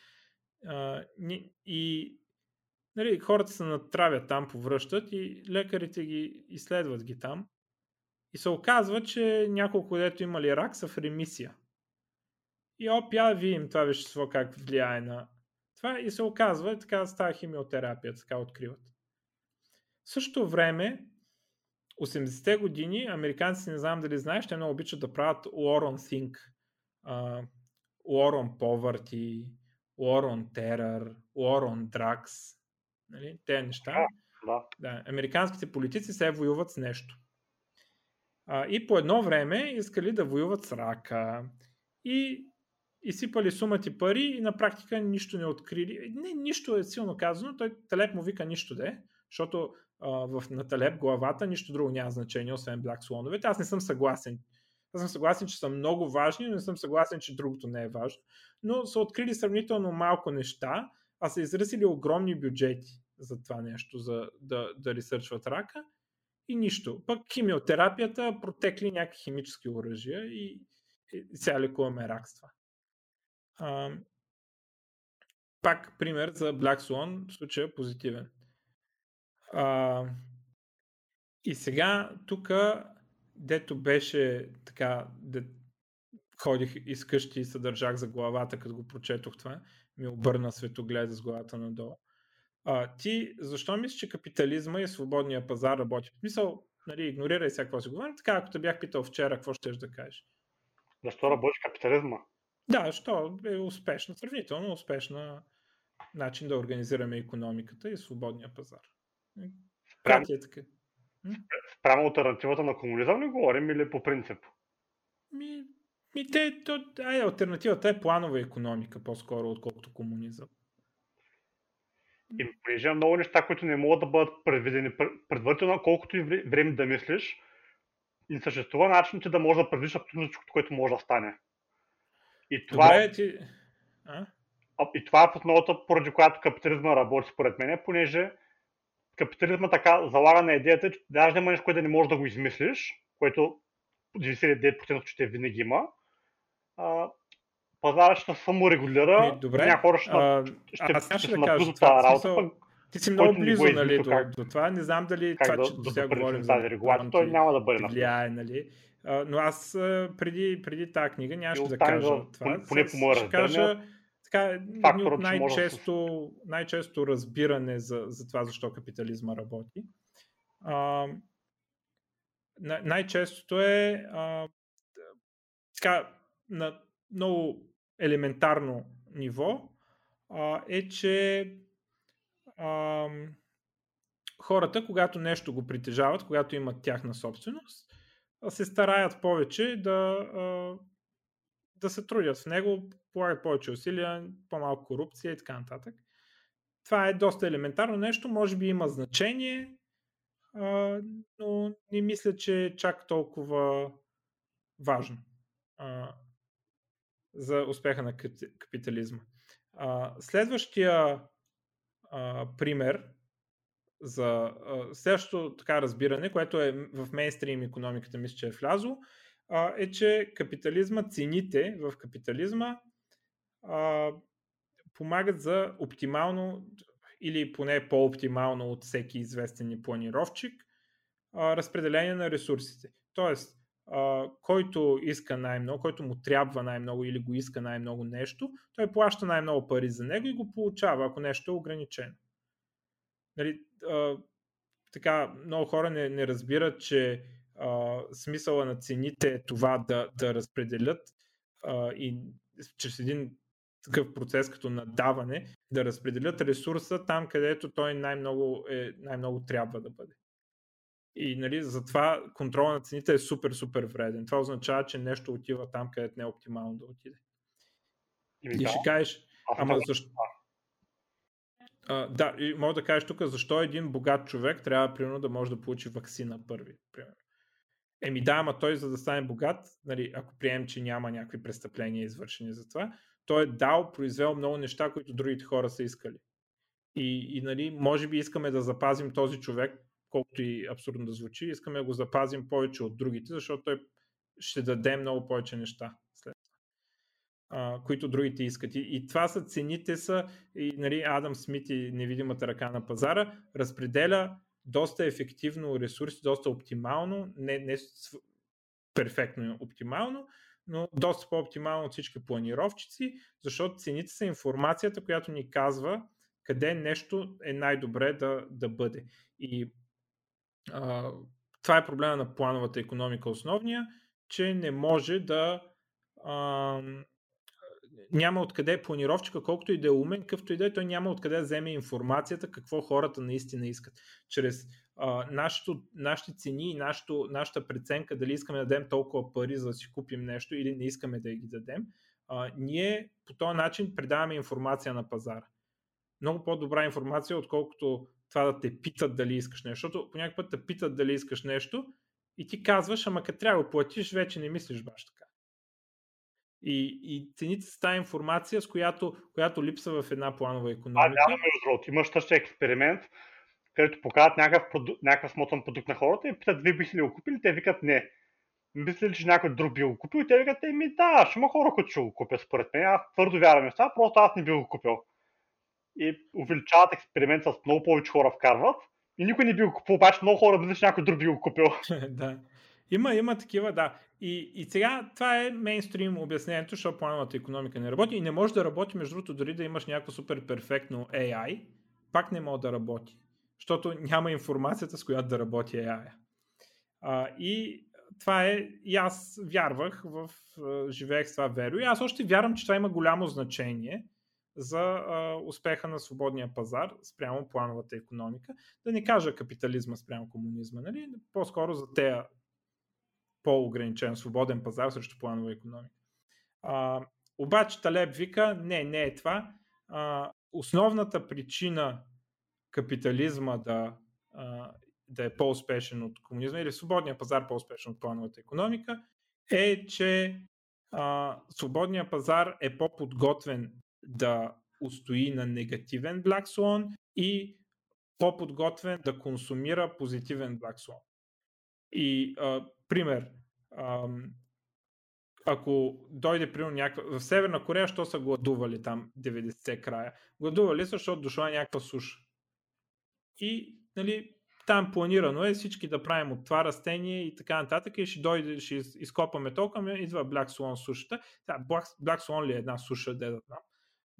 A: И нали, хората се натравят там, повръщат и лекарите ги изследват ги там. И се оказва, че няколко дето имали рак са в ремисия. И опя видим това вещество как влияе на това и се оказва, така става химиотерапия, така откриват. В същото време, 80-те години, американците, не знам дали знаеш, те много обичат да правят War on Think, uh, War on Poverty, War on Terror, War on Drugs. Нали? Те неща.
B: Да.
A: да. Американските политици се воюват с нещо. А, и по едно време искали да воюват с рака. И изсипали сумати пари и на практика нищо не открили. Не, нищо е силно казано, той Талеп му вика нищо да е, защото а, в, на Талеп главата нищо друго няма значение, освен Black Слоновете. Аз не съм съгласен. Аз съм съгласен, че са много важни, но не съм съгласен, че другото не е важно. Но са открили сравнително малко неща, а са изразили огромни бюджети за това нещо, за да, да ресърчват рака и нищо. Пък химиотерапията протекли някакви химически оръжия и, и сега лекуваме ракства. А, пак пример за Black Swan, в случая е позитивен. А, и сега тук, дето беше така, де, ходих из къщи и се държах за главата, като го прочетох това, ми обърна светогледа с главата надолу. А, ти защо мислиш, че капитализма и свободния пазар работи? В смисъл, нали, игнорирай сега какво си говорим. Така, ако те бях питал вчера, какво ще да кажеш?
B: Защо работи капитализма?
A: Да, защо е успешна, сравнително успешна начин да организираме економиката и свободния пазар. Как е така?
B: Спрямо альтернативата на комунизъм ли говорим или по принцип?
A: Ми, ми те, то, ай, альтернативата е планова економика по-скоро, отколкото комунизъм.
B: И понеже има много неща, които не могат да бъдат предвидени предварително, колкото и време да мислиш, и съществува начин ти да можеш да предвидиш абсолютно всичко, което може да стане. И това,
A: Добре, ти... а?
B: и това е основата, поради която капитализма работи според мен, понеже капитализма така залага на идеята, че даже няма нещо, което да не можеш да го измислиш, което 99% че те винаги има. А, пазара ще саморегулира,
A: добре, някои хора ще, а, ще, аз ще, ще, да кажа, това, работа, смисъл, ти си много близо нали, до, как, до, това. Не знам дали това, да, че до сега говорим
B: за тази регулация, той няма да бъде
A: влияе, нали. А, но аз преди, преди тази книга нямаше да кажа това.
B: Поне по моя
A: ще кажа така, едни от най-често, най-често разбиране за, за това защо капитализма работи. А, най-честото е а, така, на много елементарно ниво а, е, че а, хората, когато нещо го притежават, когато имат тяхна собственост, се стараят повече да, да се трудят в него, полагат повече усилия, по-малко корупция и така нататък. Това е доста елементарно нещо, може би има значение, но не мисля, че е чак толкова важно за успеха на капитализма. Следващия пример за следващото така разбиране, което е в мейнстрим економиката, мисля, че е влязло, е, че капитализма, цените в капитализма а, помагат за оптимално или поне по-оптимално от всеки известен планировчик а, разпределение на ресурсите. Тоест, който иска най-много, който му трябва най-много или го иска най-много нещо, той плаща най-много пари за него и го получава, ако нещо е ограничено. Нали, а, така, много хора не, не разбират, че а, смисъла на цените е това да, да разпределят и чрез един такъв процес като надаване, да разпределят ресурса там, където той най-много, е, най-много трябва да бъде. И нали, затова контрола на цените е супер, супер вреден. Това означава, че нещо отива там, където не е оптимално да отиде. И, и ще кажеш, ама защо, А, да, и мога да кажеш тук защо един богат човек трябва примерно да може да получи вакцина първи. Примерно. Еми да, ама той за да стане богат, нали, ако приемем, че няма някакви престъпления извършени за това, той е дал, произвел много неща, които другите хора са искали. И, и нали, може би искаме да запазим този човек, колкото и абсурдно да звучи, искаме да го запазим повече от другите, защото той ще даде много повече неща след това, които другите искат. И, и това са цените са, и нали, Адам Смит и невидимата ръка на пазара разпределя доста ефективно ресурси, доста оптимално, не, не перфектно оптимално, но доста по-оптимално от всички планировчици, защото цените са информацията, която ни казва къде нещо е най-добре да, да бъде. И това е проблема на плановата економика основния, че не може да а, няма откъде планировчика, колкото и да е умен, какъвто и да е, той няма откъде да вземе информацията какво хората наистина искат. Чрез а, нашото, нашите цени и нашото, нашата преценка дали искаме да дадем толкова пари за да си купим нещо или не искаме да ги дадем, а, ние по този начин предаваме информация на пазара. Много по-добра информация, отколкото това да те питат дали искаш нещо. Защото по някакъв път те питат дали искаш нещо и ти казваш, ама като трябва да платиш, вече не мислиш баш така. И, и цените са тази информация, с която, която липсва в една планова економика.
B: А, между другото. Имаш същия експеримент, където показват някакъв, продукт, някакъв смотан продукт на хората и питат, вие бихте ли го купили? Те викат не. Мисля ли, че някой друг би го купил? И те викат, еми да, ще има хора, които ще го купят според мен. Аз твърдо вярвам в това, просто аз не би го купил. И увеличават експеримент с много повече хора вкарват. И никой не би го купил, обаче много хора мислят, че някой друг би го купил.
A: да. Има, има такива, да. И, и сега това е мейнстрим обяснението, защото плановата економика не работи и не може да работи, между другото, дори да имаш някакво супер перфектно AI, пак не може да работи, защото няма информацията, с която да работи AI. А, и това е, и аз вярвах в, живеех с това веро и аз още вярвам, че това има голямо значение за а, успеха на свободния пазар спрямо плановата економика. Да не кажа капитализма спрямо комунизма, нали? по-скоро за тези по-ограничен свободен пазар срещу планова економика. А, обаче Талеб вика, не, не е това. А, основната причина капитализма да, а, да е по-успешен от комунизма или свободния пазар по-успешен от плановата економика е, че а, свободния пазар е по-подготвен да устои на негативен Black Swan и по-подготвен да консумира позитивен Black Swan. И а, пример, ам, ако дойде примерно някаква... В Северна Корея, що са гладували там 90-те края? Гладували са, защото дошла някаква суша. И нали, там планирано е всички да правим от това растение и така нататък и ще дойде, ще изкопаме толкова, идва Black Swan сушата. Да, Black, Black Swan ли е една суша, де да знам.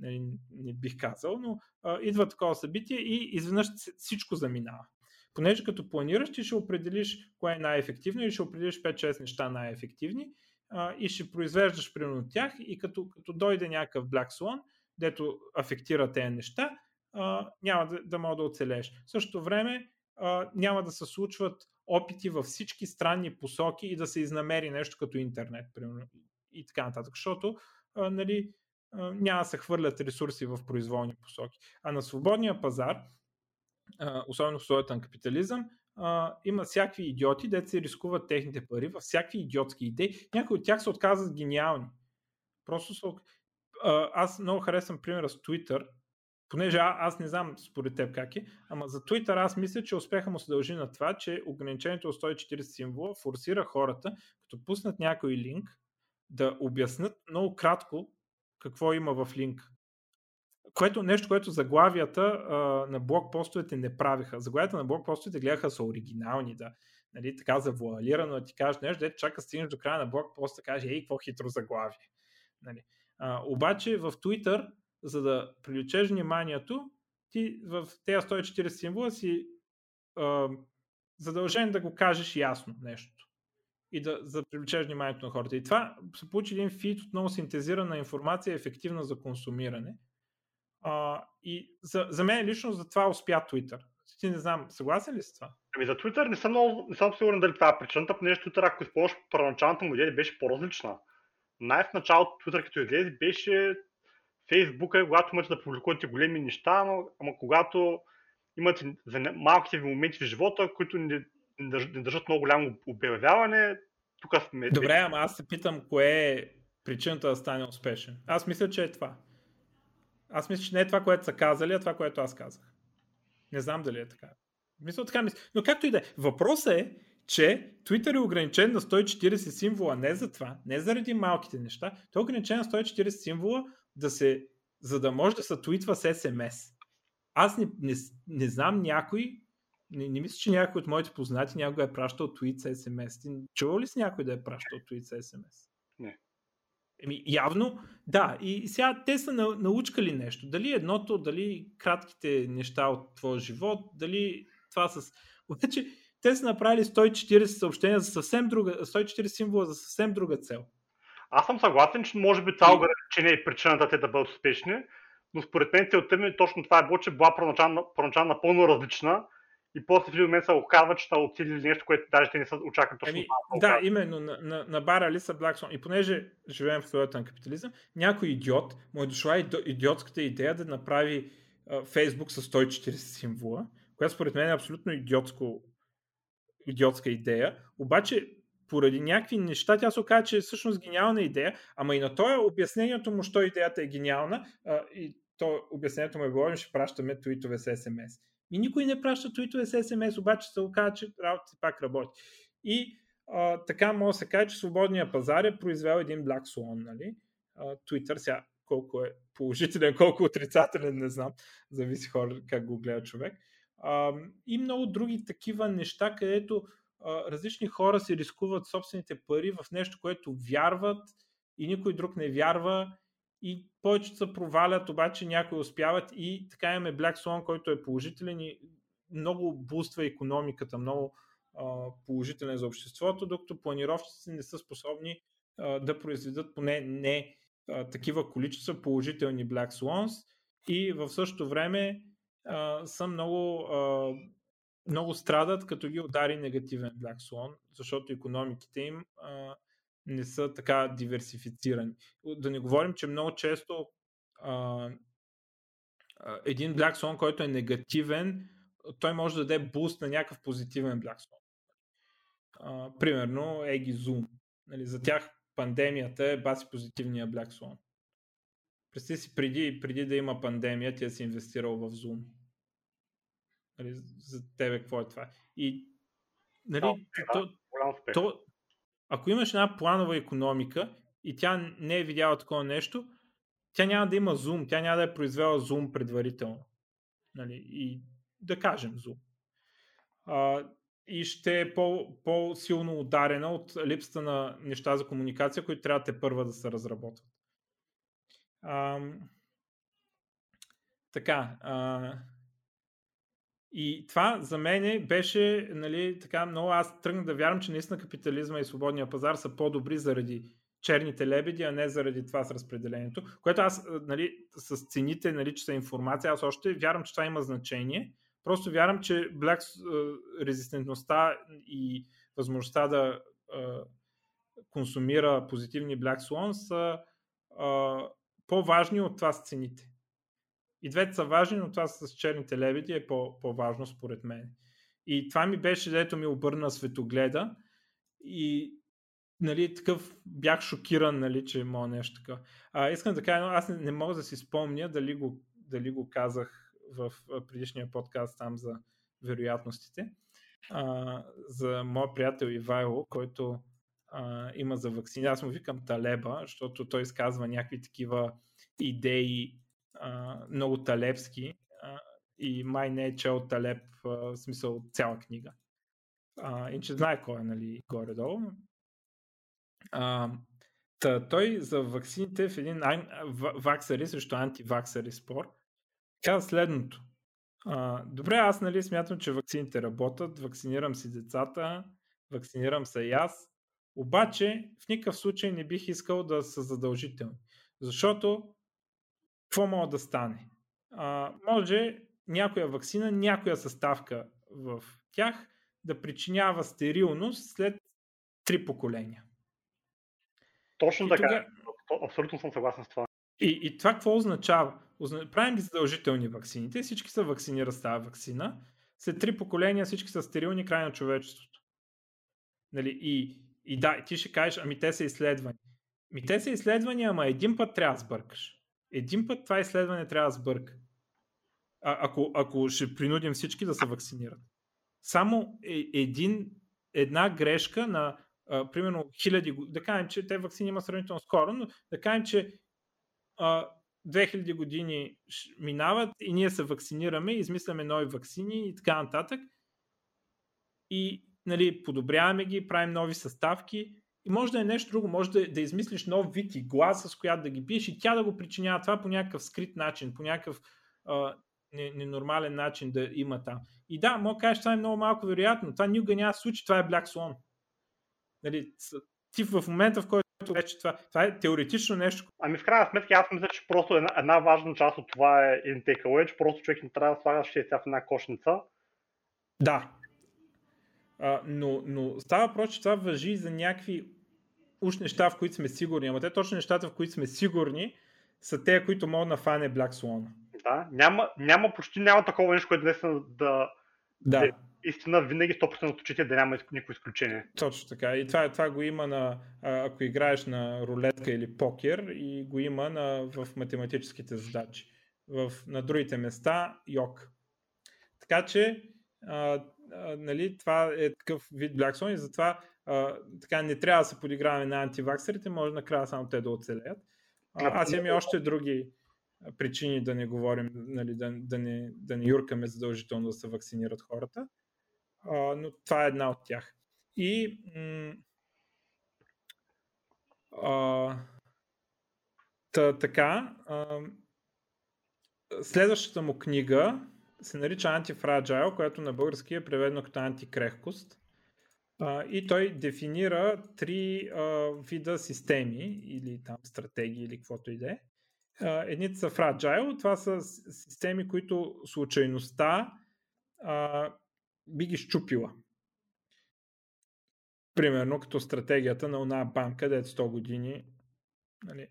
A: Нали, не бих казал, но а, идва такова събитие и изведнъж всичко заминава. Понеже като планираш, ти ще определиш кое е най-ефективно и ще определиш 5-6 неща най-ефективни а, и ще произвеждаш примерно тях и като, като дойде някакъв Black Swan, дето афектира тези неща, а, няма да, да мога да оцелееш. В същото време а, няма да се случват опити във всички странни посоки и да се изнамери нещо като интернет, примерно, и така нататък, защото а, нали, няма да се хвърлят ресурси в произволни посоки. А на свободния пазар особено в условията на капитализъм, има всякакви идиоти, де рискуват техните пари във всякакви идиотски идеи. Някои от тях се отказват гениални. Просто са... Аз много харесвам примера с Twitter, понеже а, аз не знам според теб как е, ама за Twitter аз мисля, че успеха му се дължи на това, че ограничението от 140 символа форсира хората, като пуснат някой линк, да обяснат много кратко какво има в линк което, нещо, което заглавията а, на блокпостовете не правиха. Заглавията на блокпостовете гледаха са оригинални, да. Нали, така завуалирано да ти кажеш нещо, дете чака стигнеш до края на блокпоста, каже, ей, какво хитро заглавие. Нали. А, обаче в Twitter, за да привлечеш вниманието, ти в тези 140 символа си а, задължен да го кажеш ясно нещо и да, за да привлечеш вниманието на хората. И това се получи един фит от много синтезирана информация, ефективна за консумиране – а, и за, за мен лично за това успя Twitter. Ти не знам, съгласен ли с това?
B: Ами за Twitter не съм, много, не съм сигурен дали това е причината, понеже Twitter, ако използваш първоначалната му идея, беше по-различна. Най-в началото Twitter като излезе беше е когато имате да публикувате големи неща, ама, ама когато имате за малките ви моменти в живота, които не, не държат много голямо обявяване, тук сме...
A: Добре, ама аз се питам, кое е причината да стане успешен. Аз мисля, че е това. Аз мисля, че не е това, което са казали, а това, което аз казах. Не знам дали е така. Мисля, така мисля. Но както и да е. Въпросът е, че Twitter е ограничен на 140 символа не за това, не заради малките неща. Той е ограничен на 140 символа, да се, за да може да се твитва с SMS. Аз не, не, не знам някой, не, не мисля, че някой от моите познати някога е пращал твит с SMS. Ти чувал ли си някой да е пращал твит с SMS?
B: Не.
A: Еми, явно, да. И сега те са научкали нещо. Дали едното, дали кратките неща от твоя живот, дали това с... Обаче, те са направили 140 съобщения за съвсем друга, 140 символа за съвсем друга цел.
B: Аз съм съгласен, че може би това ограничение е причината те да бъдат успешни, но според мен целта ми точно това е било, че била първоначално, първоначално напълно различна и после в един момент се оказва, че са отсилили нещо, което даже те не са очаквали точно
A: ами, това. Да, именно, на, на, на бара Алиса Блаксон. И понеже живеем в условията на капитализъм, някой идиот му е дошла идиотската идея да направи Фейсбук с 140 символа, която според мен е абсолютно идиотско, идиотска идея. Обаче поради някакви неща, тя се оказа, че е всъщност гениална идея, ама и на това обяснението му, що идеята е гениална, а, и то обяснението му е било, ще пращаме твитове с SMS. И никой не праща твитове с SMS, обаче се оказа, че работата пак работи. И а, така може да се каже, че свободния пазар е произвел един Black Swan, нали? А, Twitter сега колко е положителен, колко отрицателен, не знам. Зависи хора как го гледа човек. А, и много други такива неща, където различни хора си рискуват собствените пари в нещо, което вярват и никой друг не вярва и повечето се провалят, обаче някои успяват и така имаме Black Swan, който е положителен и много буства економиката, много а, положителен за обществото, докато планировщиците не са способни а, да произведат поне не а, такива количества положителни Black Swans и в същото време а, са много, а, много страдат, като ги удари негативен Black Swan, защото економиките им а, не са така диверсифицирани. Да не говорим, че много често а, един Black Swan, който е негативен, той може да даде буст на някакъв позитивен Black Swan. А, примерно Egi Zoom. Нали, за тях пандемията е баси позитивния Black Swan. Представи си, преди, преди да има пандемия, ти си инвестирал в Zoom. Нали, за тебе какво е това? И нали, да, то, то, то, ако имаш една планова економика и тя не е видяла такова нещо, тя няма да има зум, тя няма да е произвела зум предварително. Нали? И да кажем зум. А, и ще е по, по-силно ударена от липсата на неща за комуникация, които трябва те първа да се разработват. А, така. А, и това за мен беше нали, така много. Аз тръгнах да вярвам, че наистина капитализма и свободния пазар са по-добри заради черните лебеди, а не заради това с разпределението. Което аз нали, с цените, нали, че са информация, аз още вярвам, че това има значение. Просто вярвам, че Black резистентността и възможността да консумира позитивни Black Swan са по-важни от това с цените. И двете са важни, но това с черните лебеди е по- по-важно според мен. И това ми беше, дето ми обърна светогледа и нали, такъв бях шокиран, нали, че има нещо така. А, искам да кажа, аз не, не мога да си спомня дали го, дали го казах в предишния подкаст там за вероятностите. А, за моят приятел Ивайло, който а, има за вакцини. Аз му викам Талеба, защото той изказва някакви такива идеи а, много талепски а, и май не е чел Талеп а, в смисъл цяла книга. А, и че знае кой е, нали, горе-долу. А, та, той за ваксините в един ваксари срещу антиваксари спор каза следното. А, добре, аз нали смятам, че вакцините работят, вакцинирам си децата, вакцинирам се и аз, обаче в никакъв случай не бих искал да са задължителни. Защото какво може да стане? А, може някоя вакцина, някоя съставка в тях да причинява стерилност след три поколения.
B: Точно и така. Тога... Абсолютно съм съгласен с това.
A: И, и това какво означава? Правим ги задължителни ваксините, всички са вакцинират с тази вакцина. След три поколения всички са стерилни край на човечеството. Нали? И, и да, ти ще кажеш, ами те са изследвани. Ми те са изследвания, ама един път трябва да сбъркаш. Един път това изследване трябва да сбърка. А, ако, ако ще принудим всички да се вакцинират. Само е, един, една грешка на а, примерно хиляди, да кажем, че те вакцини има сравнително скоро, но да кажем, че а, 2000 години минават и ние се вакцинираме, измисляме нови вакцини и така нататък. И нали, подобряваме ги, правим нови съставки. И може да е нещо друго, може да, да измислиш нов вид и глас, с която да ги биеш и тя да го причинява това по някакъв скрит начин, по някакъв а, ненормален начин да има там. И да, мога да кажеш, това е много малко вероятно. Това никога няма случи, това е Black Swan. Нали, ти в момента, в който вече това, това е теоретично нещо.
B: Ами в крайна сметка аз мисля, че просто една, една важна част от това е takeaway, че просто човек не трябва да слага шестя в една кошница.
A: Да. А, но, но става въпрос, че това въжи за някакви уж неща, в които сме сигурни. Ама те точно нещата, в които сме сигурни, са те, които могат да фане Black Swan.
B: Да, няма, няма почти няма такова нещо, което наистина да, да. да истина винаги 100% от случаите да няма никакво изключение.
A: Точно така. И това, това го има на, ако играеш на рулетка или покер и го има на, в математическите задачи. В, на другите места йок. Така че а, а, нали, това е такъв вид Black и затова а, така не трябва да се подиграваме на антиваксерите, може накрая само те да оцелеят. А, аз имам и още други причини да не говорим, нали, да, да, не, да не юркаме задължително да се вакцинират хората а, но това е една от тях. И м- а, та, така, а, следващата му книга се нарича Антифраджайл, която на български е преведено като антикрехкост. И той дефинира три вида системи или там стратегии или каквото и да е. Едните са фраджайл, това са системи, които случайността би ги щупила. Примерно като стратегията на една банка, дето 100 години нали,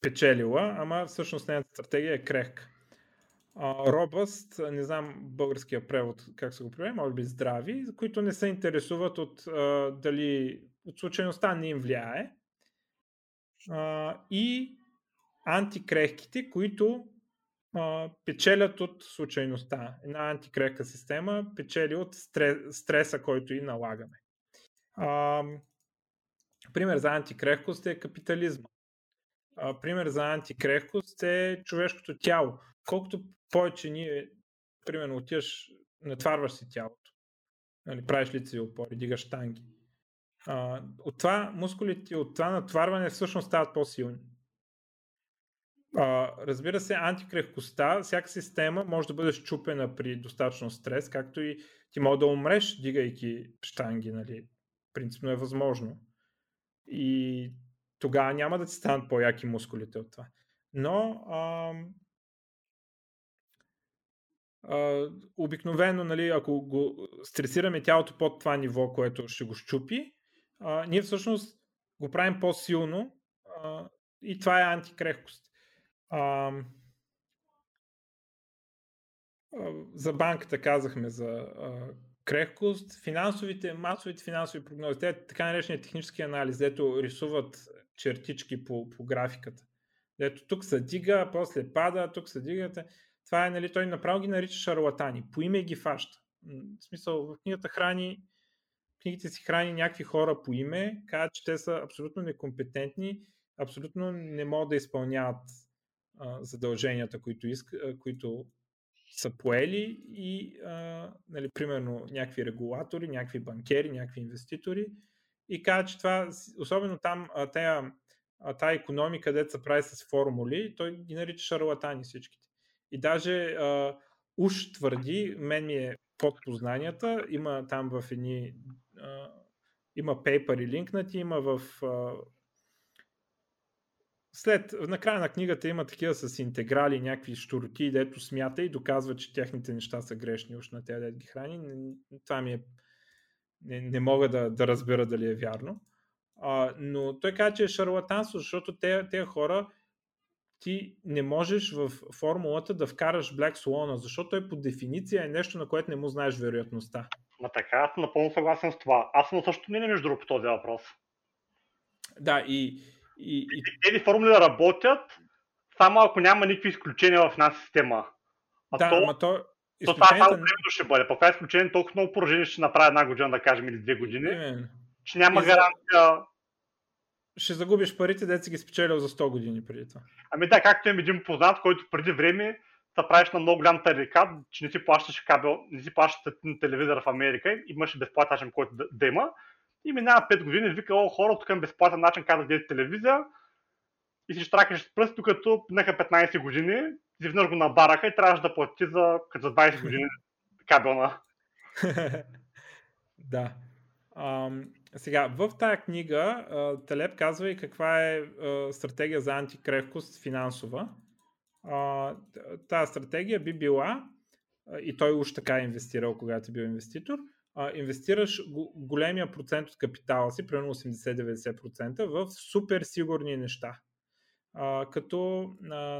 A: печелила, ама всъщност нейната стратегия е крехка. Робъст, не знам българския превод как се го прави, може би здрави, които не се интересуват от а, дали от случайността не им влияе. А, и антикрехките, които а, печелят от случайността. Една антикрехка система печели от стрес, стреса, който и налагаме. А, пример за антикрехкост е капитализма. А, пример за антикрехкост е човешкото тяло. Колкото повече ние, примерно, отиваш, натварваш си тялото, нали, правиш лицеви опори, дигаш танги. А, от това мускулите, от това натварване всъщност стават по-силни. А, разбира се, антикрехкостта, всяка система може да бъде щупена при достатъчно стрес, както и ти може да умреш, дигайки штанги, нали? Принципно е възможно. И тогава няма да ти станат по-яки мускулите от това. Но а, обикновено, нали, ако го стресираме тялото под това ниво, което ще го щупи, а, ние всъщност го правим по-силно а, и това е антикрехкост. А, за банката казахме за а, крехкост, финансовите, масовите финансови прогнози, те така наречения технически анализ, дето рисуват чертички по, по графиката. Дето тук се дига, после пада, тук се дига. Това е, нали, той направо ги нарича шарлатани. По име ги фаща. В смисъл, в книгата храни, книгите си храни някакви хора по име, казват, че те са абсолютно некомпетентни, абсолютно не могат да изпълняват а, задълженията, които, иска, а, които са поели и, а, нали, примерно, някакви регулатори, някакви банкери, някакви инвеститори и казва, че това, особено там, тая, тая економика, се прави с формули, той ги нарича шарлатани всичките. И даже а, уж твърди, мен ми е под познанията, има там в едни а, има пейпери линкнати, има в а, след, накрая на книгата има такива с интеграли, някакви штурки, дето смята и доказва, че техните неща са грешни уж на тези дет ги храни. Това ми е... Не, не мога да, да разбера дали е вярно. А, но той каза, че е шарлатанство, защото те, тези хора ти не можеш в формулата да вкараш Black Swan, защото той по дефиниция е нещо, на което не му знаеш вероятността.
B: Ма така, аз съм напълно съгласен с това. Аз съм също не между другото по този въпрос.
A: Да, и... и,
B: и... Тези формули да работят, само ако няма никакви изключения в една система.
A: А да, то, ама то...
B: То това само времето ще бъде. По това изключение толкова много поражения ще направя една година, да кажем, или две години, Именно. че няма гаранция
A: ще загубиш парите, де си ги спечелил за 100 години преди това.
B: Ами да, както имам един познат, който преди време се правиш на много голям тарикат, че не си плащаш кабел, не си плащаш на телевизора в Америка, имаше безплатен който да, да има. И минава 5 години, вика, о, хора, тук е безплатен начин как да гледате телевизия. И си штракаш с пръст, докато минаха 15 години, ти веднъж го набараха и трябваше да плати за, за 20 години кабелна.
A: да. Ам, сега, в тази книга Телеп казва и каква е стратегия за антикрехкост финансова. Тази стратегия би била, и той уж така е инвестирал, когато е бил инвеститор, инвестираш големия процент от капитала си, примерно 80-90%, в супер сигурни неща, като,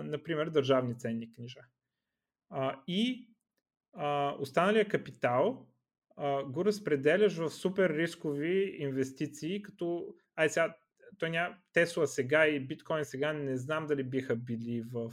A: например, държавни ценни книжа. И останалия капитал го разпределяш в супер рискови инвестиции, като ай сега, той ня, Тесла сега и биткоин сега не знам дали биха били в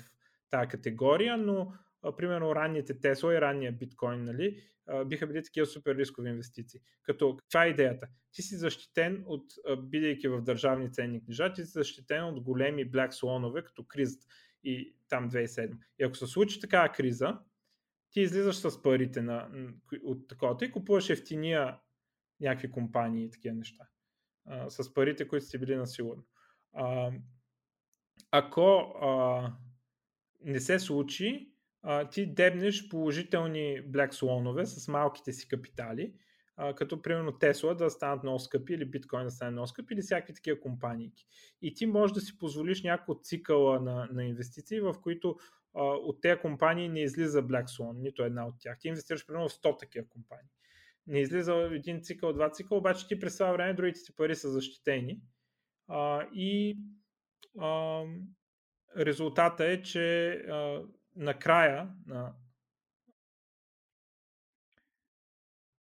A: тази категория, но примерно ранните Тесла и ранния биткоин, нали, биха били такива супер рискови инвестиции. Като каква е идеята? Ти си защитен от, бидейки в държавни ценни книжа, ти си защитен от големи Black Swan-ове, като кризата и там 2007. И ако се случи такава криза, ти излизаш с парите на, от такова и купуваш ефтиния някакви компании и такива неща. А, с парите, които сте били на сигурно. А, ако а, не се случи, а, ти дебнеш положителни Black Swan с малките си капитали, а, като примерно Тесла да станат много скъпи или биткоин да стане много скъпи или всякакви такива компании. И ти можеш да си позволиш някакво цикъла на, на инвестиции, в които от тези компании не излиза Black Swan, нито една от тях. Ти инвестираш примерно в 100 такива компании. Не излиза един цикъл, два цикъл, обаче ти през това време другите ти пари са защитени. А, и а, резултата е, че а, накрая на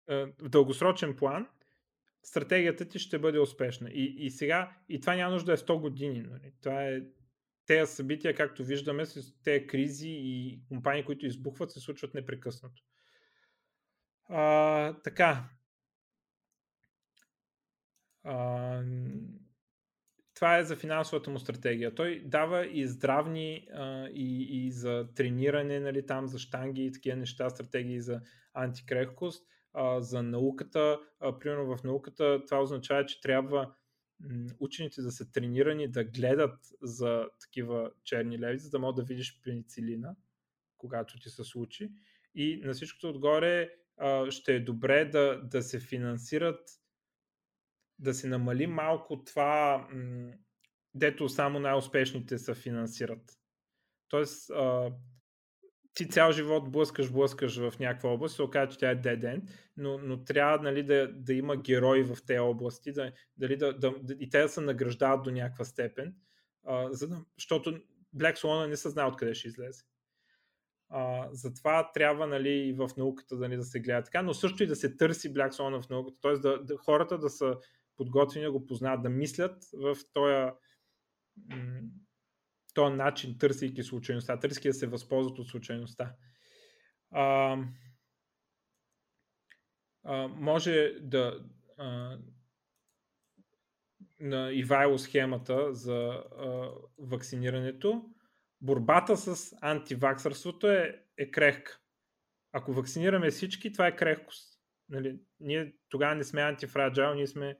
A: в дългосрочен план стратегията ти ще бъде успешна. И, и сега, и това няма нужда да е 100 години. Нали? Това е тези събития, както виждаме, тези кризи и компании, които избухват, се случват непрекъснато. А, така. А, това е за финансовата му стратегия. Той дава и здравни а, и, и за трениране, нали, там за штанги и такива неща, стратегии за антикрехкост, а, за науката. А, примерно в науката това означава, че трябва учените да са тренирани да гледат за такива черни леви, за да могат да видиш пеницилина, когато ти се случи. И на всичкото отгоре ще е добре да, да се финансират, да се намали малко това, дето само най-успешните се финансират. Тоест, ти цял живот блъскаш, блъскаш в някаква област, се оказа, че тя е dead end, но, но трябва нали, да, да има герои в тези области, да, дали, да, да, да, и те да се награждават до някаква степен, а, за да, защото Black Swan не се знае откъде ще излезе. А, затова трябва нали, и в науката нали, да се гледа така, но също и да се търси Black Swan в науката, т.е. Да, да, хората да са подготвени да го познават, да мислят в този този начин, търсейки случайността, търсейки да се възползват от случайността. А, а, може да а, на Ивайло схемата за а, вакцинирането, борбата с антиваксърството е, е крехка. Ако вакцинираме всички, това е крехкост. Нали, ние тогава не сме антифраджайл, ние сме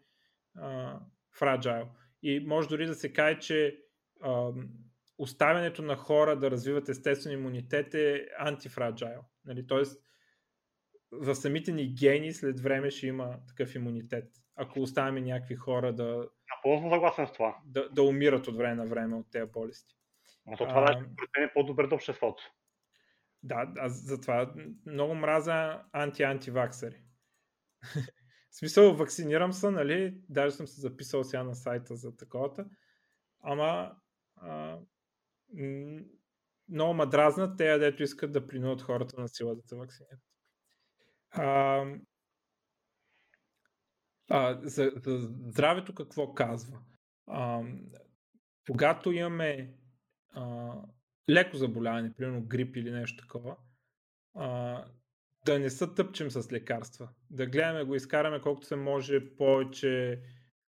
A: а, фраджайл. И може дори да се каже, че а, оставянето на хора да развиват естествен имунитет е антифраджайл. Нали? Тоест, за самите ни гени след време ще има такъв имунитет. Ако оставяме някакви хора да.
B: Напълно съгласен с това.
A: Да, да умират от време на време от тези болести.
B: Но то това а, е по-добре до обществото.
A: Да, аз затова много мраза анти-антиваксари. В смисъл, вакцинирам се, нали, даже съм се записал сега на сайта за таковата, ама а, много ма дразнат те, дето искат да принудят хората на сила да се вакцинират. А, а, за, за здравето какво казва? А, когато имаме а, леко заболяване, примерно грип или нещо такова, а, да не се тъпчем с лекарства. Да гледаме го, изкараме колкото се може повече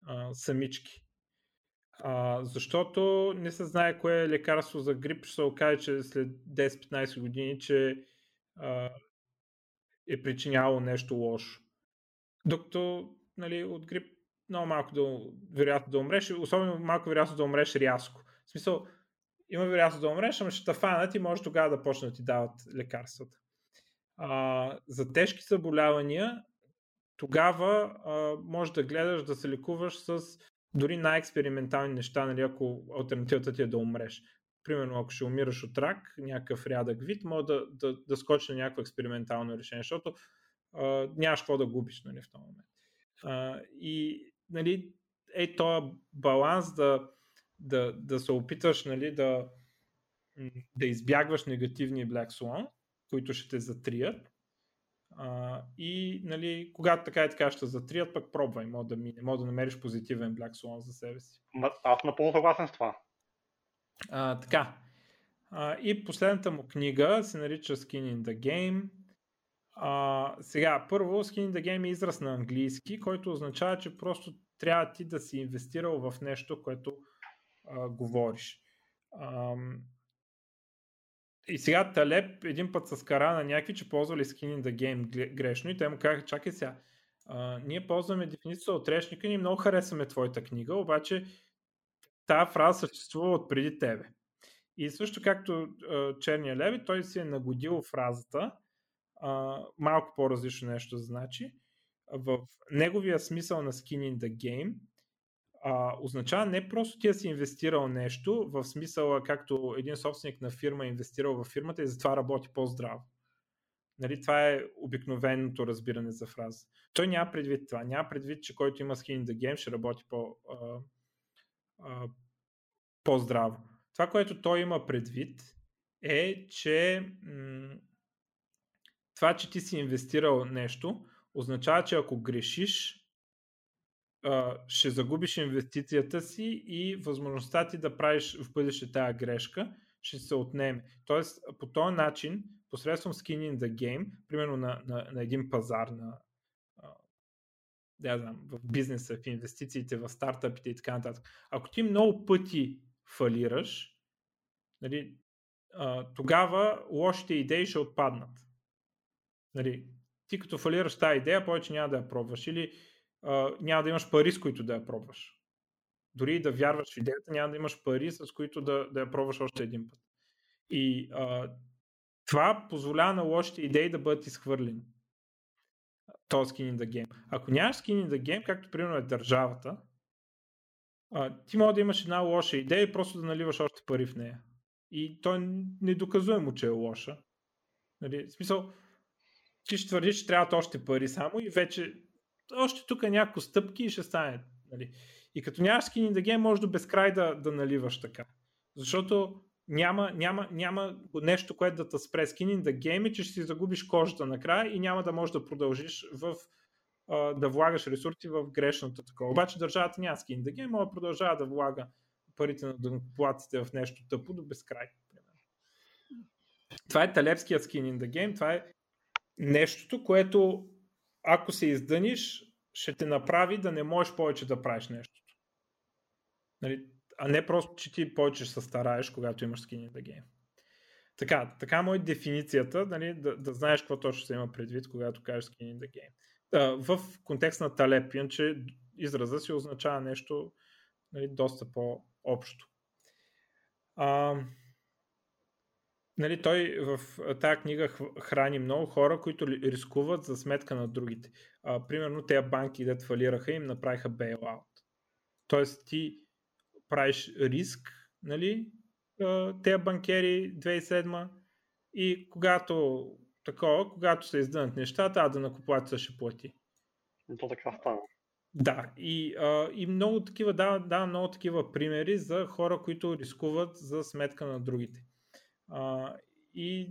A: а, самички. А, защото не се знае кое е лекарство за грип, ще се окаже, че след 10-15 години, че а, е причиняло нещо лошо. Докато нали, от грип много малко да, вероятно да умреш, особено малко вероятно да умреш рязко. В смисъл, има вероятност да умреш, ама ще те фанат и може тогава да почнат да ти дават лекарствата. А, за тежки заболявания, тогава а, може да гледаш да се лекуваш с дори най-експериментални неща, нали, ако альтернативата ти е да умреш. Примерно, ако ще умираш от рак, някакъв рядък вид, може да, да, да скочи на някакво експериментално решение, защото а, нямаш какво да губиш нали, в този момент. А, и нали, е този баланс да, да, да се опитваш нали, да, да избягваш негативни Black Swan, които ще те затрият. А, и нали, когато така и така ще затрият, пък пробвай, мога да мине, мога да намериш позитивен Black Swan за себе си.
B: Аз напълно съгласен с това.
A: А, така. А, и последната му книга се нарича Skin in the Game. А, сега, първо, Skin in the Game е израз на английски, който означава, че просто трябва ти да си инвестирал в нещо, което а, говориш. А, и сега Талеп един път с кара на някакви, че ползвали Skin in the Game грешно и те му казаха, чакай сега, а, ние ползваме дефиницията от решника и много харесваме твоята книга, обаче тази фраза съществува от преди тебе. И също както а, Черния Леви, той си е нагодил фразата, а, малко по-различно нещо значи. В неговия смисъл на Skin in the Game а, означава не просто ти да си инвестирал нещо, в смисъла както един собственик на фирма е инвестирал в фирмата и затова работи по-здраво. Нали, това е обикновеното разбиране за фраза. Той няма предвид това. Няма предвид, че който има skin in the game ще работи по, а, а, по-здраво. Това, което той има предвид е, че м- това, че ти си инвестирал нещо, означава, че ако грешиш, ще загубиш инвестицията си и възможността ти да правиш в бъдеще тази грешка ще се отнеме. Тоест, по този начин, посредством skin in the game, примерно на, на, на един пазар, на, да знам, в бизнеса, в инвестициите, в стартъпите и така нататък. Ако ти много пъти фалираш, нали, тогава лошите идеи ще отпаднат. Нали, ти като фалираш тази идея, повече няма да я пробваш. Или няма да имаш пари, с които да я пробваш. Дори да вярваш в идеята, няма да имаш пари, с които да, да я пробваш още един път. И а, това позволява на лошите идеи да бъдат изхвърлени. То skin in the game. Ако нямаш skin in the game, както примерно е държавата, а, ти може да имаш една лоша идея и просто да наливаш още пари в нея. И то е недоказуемо, че е лоша. Нали, в смисъл, ти ще твърдиш, че трябват още пари само и вече още тук някакво стъпки и ще стане. Нали. И като нямаш skin in the може до безкрай да, да наливаш така. Защото няма, няма, няма нещо, което да те спре skin in the game, че ще си загубиш кожата накрая и няма да можеш да продължиш в да влагаш ресурси в грешното такова. Обаче държавата няма skin in the може да продължава да влага парите на дънкоплатите в нещо тъпо до безкрай. Това е талепският skin in the това е нещото, което ако се издъниш, ще те направи да не можеш повече да правиш нещото. Нали? А не просто, че ти повече се стараеш, когато имаш skin in the game. Така, така му е дефиницията, нали, да, да знаеш какво точно се има предвид, когато кажеш skin in the game. А, в контекст на Талеп, че израза си означава нещо нали, доста по-общо. А, нали, той в тази книга храни много хора, които рискуват за сметка на другите. А, примерно, тези банки, дет фалираха, им направиха bailout. Тоест, ти правиш риск, нали, тези банкери 2007 и когато такова, когато се издънат нещата, а да накоплатеца ще плати.
B: То така стана.
A: Да, и, а, и много такива, да, да, много такива примери за хора, които рискуват за сметка на другите. И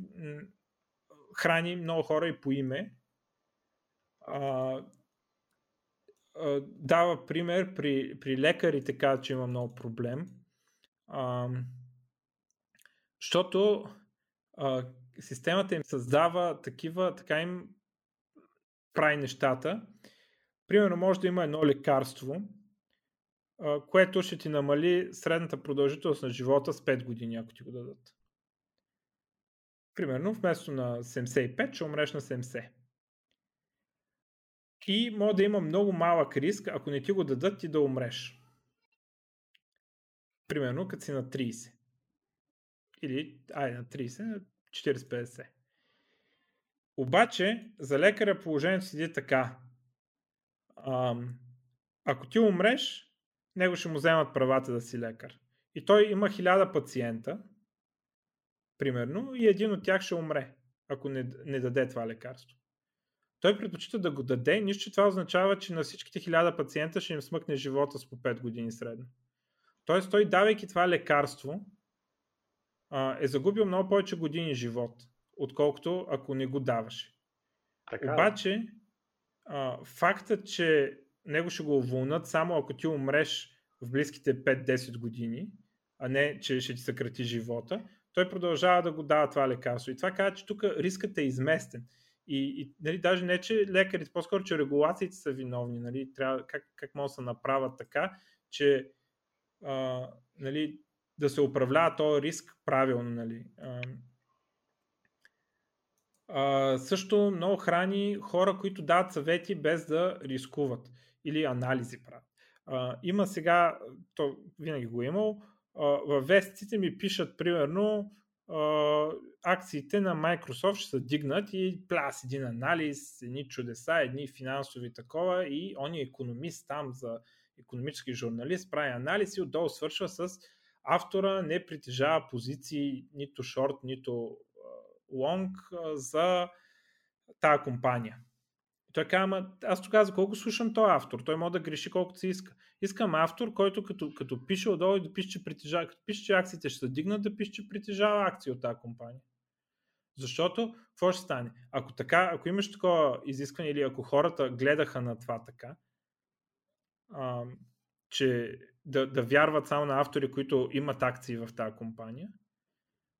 A: храни много хора и по име. А, а, дава пример при, при лекарите, казва, че има много проблем. А, защото а, системата им създава такива, така им прави нещата. Примерно може да има едно лекарство, което ще ти намали средната продължителност на живота с 5 години, ако ти го дадат. Примерно вместо на 75 ще умреш на 70. И може да има много малък риск, ако не ти го дадат, ти да умреш. Примерно като си на 30. Или, ай, на 30, на 40-50. Обаче, за лекаря положението седи така. Ам, ако ти умреш, него ще му вземат правата да си лекар. И той има хиляда пациента, примерно, и един от тях ще умре, ако не, не даде това лекарство. Той предпочита да го даде, нищо, че това означава, че на всичките хиляда пациента ще им смъкне живота с по 5 години средно. Тоест, той давайки това лекарство, е загубил много повече години живот, отколкото ако не го даваше. Така. Обаче, а, фактът, че него ще го уволнат само ако ти умреш в близките 5-10 години, а не, че ще ти съкрати живота, той продължава да го дава това лекарство. И това казва, че тук рискът е изместен. И, и нали, даже не, че лекарите, по-скоро, че регулациите са виновни. Нали, трябва, как, как може да се направят така, че а, нали, да се управлява този риск правилно. Нали. А, също много храни хора, които дават съвети без да рискуват или анализи правят. А, има сега, то винаги го е имал, във вестиците ми пишат примерно акциите на Microsoft ще се дигнат и пляс един анализ, едни чудеса, едни финансови такова и он е економист там за економически журналист, прави анализ и отдолу свършва с автора не притежава позиции нито шорт, нито лонг за тази компания. Той казва, ама аз тогава за колко слушам този автор? Той може да греши колкото се иска. Искам автор, който като, като пише отдолу да пише, че притежава, като пише, че акциите ще се дигнат, да пише, че притежава акции от тази компания. Защото, какво ще стане? Ако, така, ако имаш такова изискване или ако хората гледаха на това така, а, че да, да вярват само на автори, които имат акции в тази компания,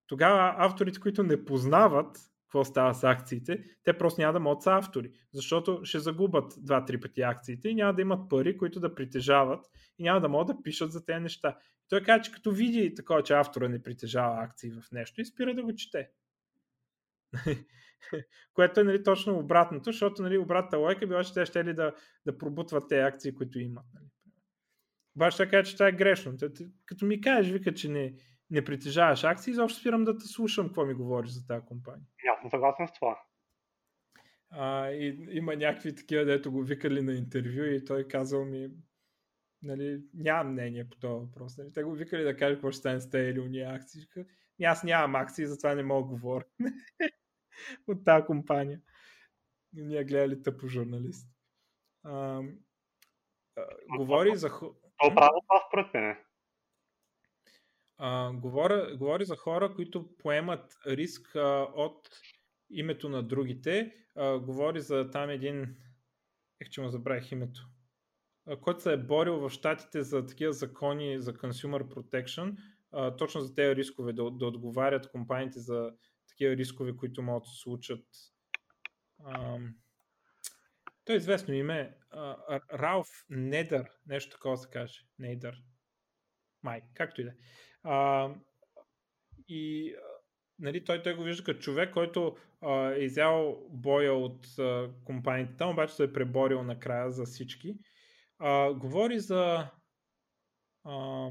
A: тогава авторите, които не познават какво става с акциите, те просто няма да могат са автори, защото ще загубят два-три пъти акциите и няма да имат пари, които да притежават и няма да могат да пишат за тези неща. Той каза, че като види такова, че автора не притежава акции в нещо и спира да го чете. Което е нали, точно обратното, защото нали, обратната лойка била, че те ще ли да, да пробутват тези акции, които имат. Нали. Обаче така, че това е грешно. Като ми кажеш, вика, че не, не притежаваш акции, изобщо спирам да те слушам какво ми говориш за тази компания.
B: Съм съгласен с това.
A: А, и, има някакви такива, дето го викали на интервю и той казал ми, нали, нямам мнение по този въпрос. Нали. Те го викали да каже какво ще стане с тези или уния акции. И аз нямам акции, затова не мога да говоря от тази компания. И ние гледали тъпо журналист. А, а, говори за...
B: То право това според мен.
A: А, говоря, говори за хора, които поемат риск а, от името на другите. А, говори за там един, ех, че му забравих името, а, който се е борил в щатите за такива закони за consumer protection, а, точно за тези рискове, да, да отговарят компаниите за такива рискове, които могат да се случат. А, то е известно име. Ралф Недър, нещо такова се каже. Недър. Май, както и да е. А, и нали, той, той го вижда като човек, който а, е изял боя от а, компаниите там, обаче се е преборил накрая за всички. А, говори за а,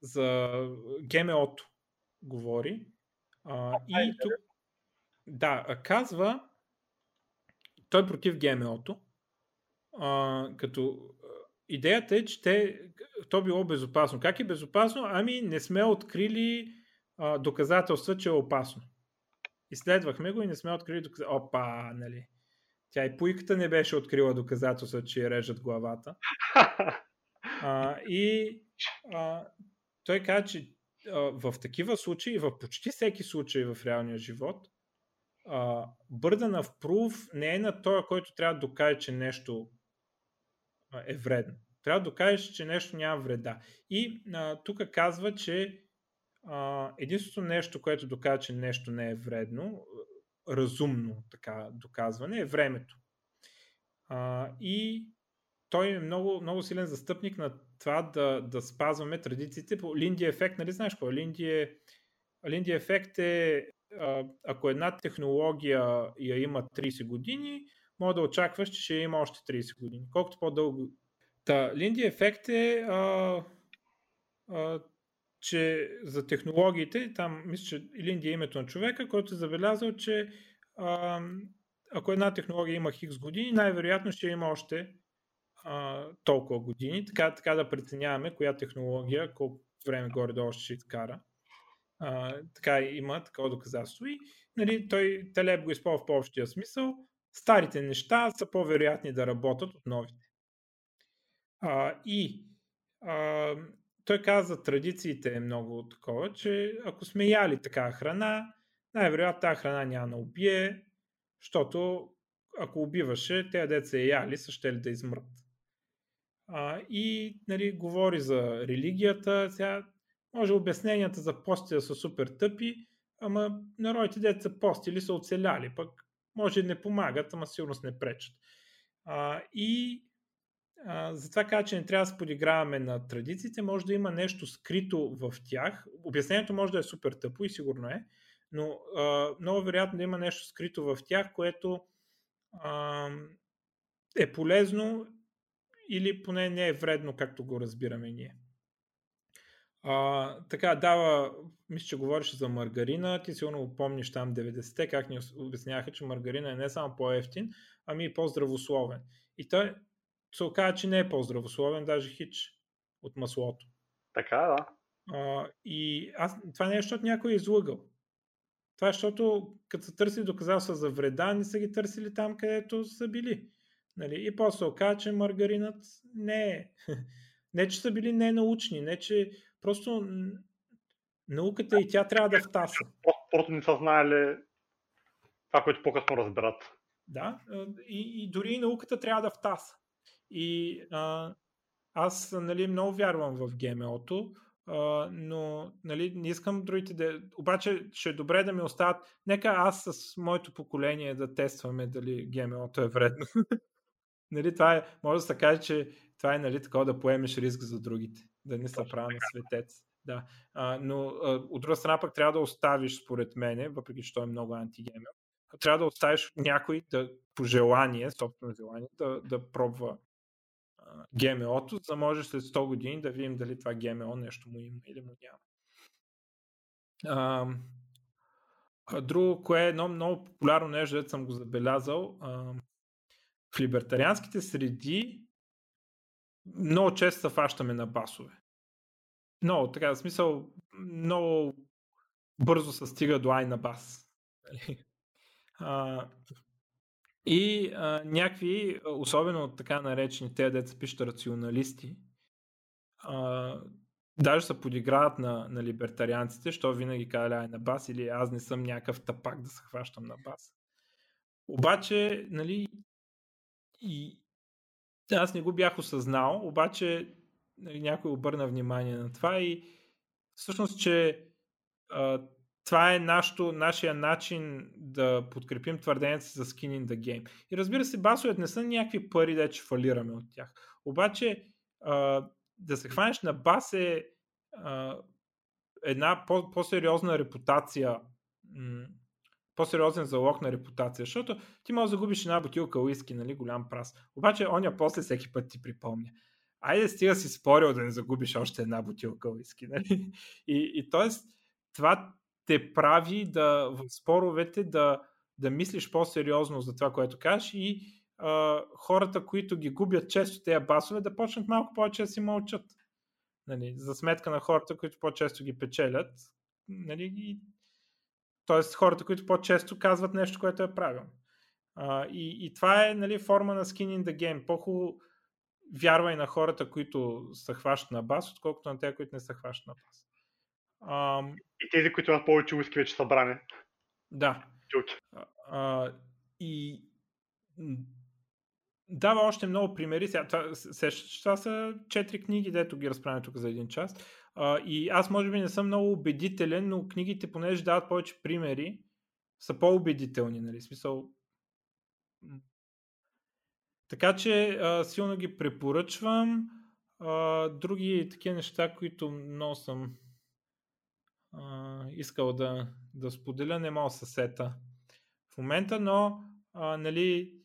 A: за ГМО-то говори. А, и тук да, казва той е против ГМО-то, а, като идеята е, че те, то било безопасно. Как е безопасно? Ами не сме открили а, доказателства, че е опасно. Изследвахме го и не сме открили доказателства. Опа, нали? Тя и пуйката не беше открила доказателства, че я режат главата. А, и а, той каза, че а, в такива случаи, в почти всеки случай в реалния живот, burden of не е на този, който трябва да докаже, че нещо е вредно. Трябва да докажеш, че нещо няма вреда. И тук казва, че а, единственото нещо, което доказва, че нещо не е вредно, разумно така доказване, е времето. А, и той е много, много силен застъпник на това да, да спазваме традициите по Линди ефект. Нали знаеш какво? Линди, е, Линди ефект е ако една технология я има 30 години, може да очакваш, че ще има още 30 години. Колкото по-дълго. Та, Линди ефект е, а, а, че за технологиите, там мисля, че Линди е името на човека, който е забелязал, че а, ако една технология има хикс години, най-вероятно ще има още а, толкова години. Така, така да преценяваме коя технология, колко време горе-долу ще изкара. А, така има такова доказателство. И нали, той Телеб го използва в по-общия смисъл. Старите неща са по-вероятни да работят от новите. А, и а, той каза, традициите е много такова, че ако сме яли така храна, най-вероятно тази храна няма да убие, защото ако убиваше, те деца е яли, са ще ли да измрат. А, и нали, говори за религията. Сега може обясненията за пости да са супер тъпи, ама народите деца постили са оцеляли, пък може не помагат, ама сигурно не пречат. А, и а, затова каза, че не трябва да се подиграваме на традициите, може да има нещо скрито в тях. Обяснението може да е супер тъпо и сигурно е, но а, много вероятно да има нещо скрито в тях, което а, е полезно или поне не е вредно, както го разбираме ние. А, така, дава, мисля, че говориш за маргарина, ти сигурно помниш там 90-те, как ни обясняха, че маргарина е не само по-ефтин, ами и по-здравословен. И той се оказа, че не е по-здравословен, даже хич от маслото.
B: Така, да.
A: А, и аз, това не е, защото някой е излъгал. Това е, защото като са търсили доказателства за вреда, не са ги търсили там, където са били. Нали? И после оказа, че маргаринът не е. Не, че са били ненаучни, не, че Просто науката и тя трябва да втаса.
B: Просто не са знаели това, което по-късно разберат.
A: Да, и, и дори и науката трябва да втаса. И а, аз нали, много вярвам в ГМО-то, а, но нали, не искам другите да... Обаче ще е добре да ми остават... Нека аз с моето поколение да тестваме дали ГМО-то е вредно. нали, това е, може да се каже, че това е нали, такова да поемеш риск за другите да не се правя на светец. Да. А, но а, от друга страна пък трябва да оставиш, според мене, въпреки че той е много антигемер, трябва да оставиш някой да, по желание, собствено желание, да, да пробва ГМО-то, за да може след 100 години да видим дали това ГМО нещо му има или му няма. А, друго, кое е едно много популярно нещо, дето съм го забелязал, а, в либертарианските среди много често се фащаме на басове. Много, така, в смисъл, много бързо се стига до ай на бас. Нали? А, и а, някакви, особено така наречени, те деца пишат рационалисти, а, даже се подиграват на, на либертарианците, що винаги казали ай на бас или аз не съм някакъв тапак да се хващам на бас. Обаче, нали, и, аз не го бях осъзнал, обаче нали, някой обърна внимание на това и всъщност, че а, това е нашото, нашия начин да подкрепим твърденията за skin in the game. И разбира се, басовете не са някакви пари, да че фалираме от тях. Обаче а, да се хванеш на бас е а, една по- по-сериозна репутация по-сериозен залог на репутация, защото ти можеш да загубиш една бутилка уиски, нали, голям прас. Обаче оня после всеки път ти припомня. Айде стига си спорил да не загубиш още една бутилка уиски. Нали? И, и т.е. това те прави да в споровете да, да мислиш по-сериозно за това, което кажеш и а, хората, които ги губят често тези басове, да почнат малко повече да си мълчат. Нали, за сметка на хората, които по-често ги печелят. Нали, и Тоест хората, които по-често казват нещо, което е правилно. А, и, и това е нали, форма на skin in the game. По-хубаво вярвай на хората, които се хващат на бас, отколкото на тези, които не се хващат на бас.
B: Ам... И тези, които имат повече уиски, вече са брани.
A: Да. А, а, и дава още много примери. Сега, това, това са четири книги, дето ги разправяме тук за един час. И аз може би не съм много убедителен, но книгите, понеже дават повече примери, са по-убедителни. Нали? Смисъл, така че а, силно ги препоръчвам. А, други такива неща, които много съм а, искал да, да споделя, не мога със сета в момента, но а, нали,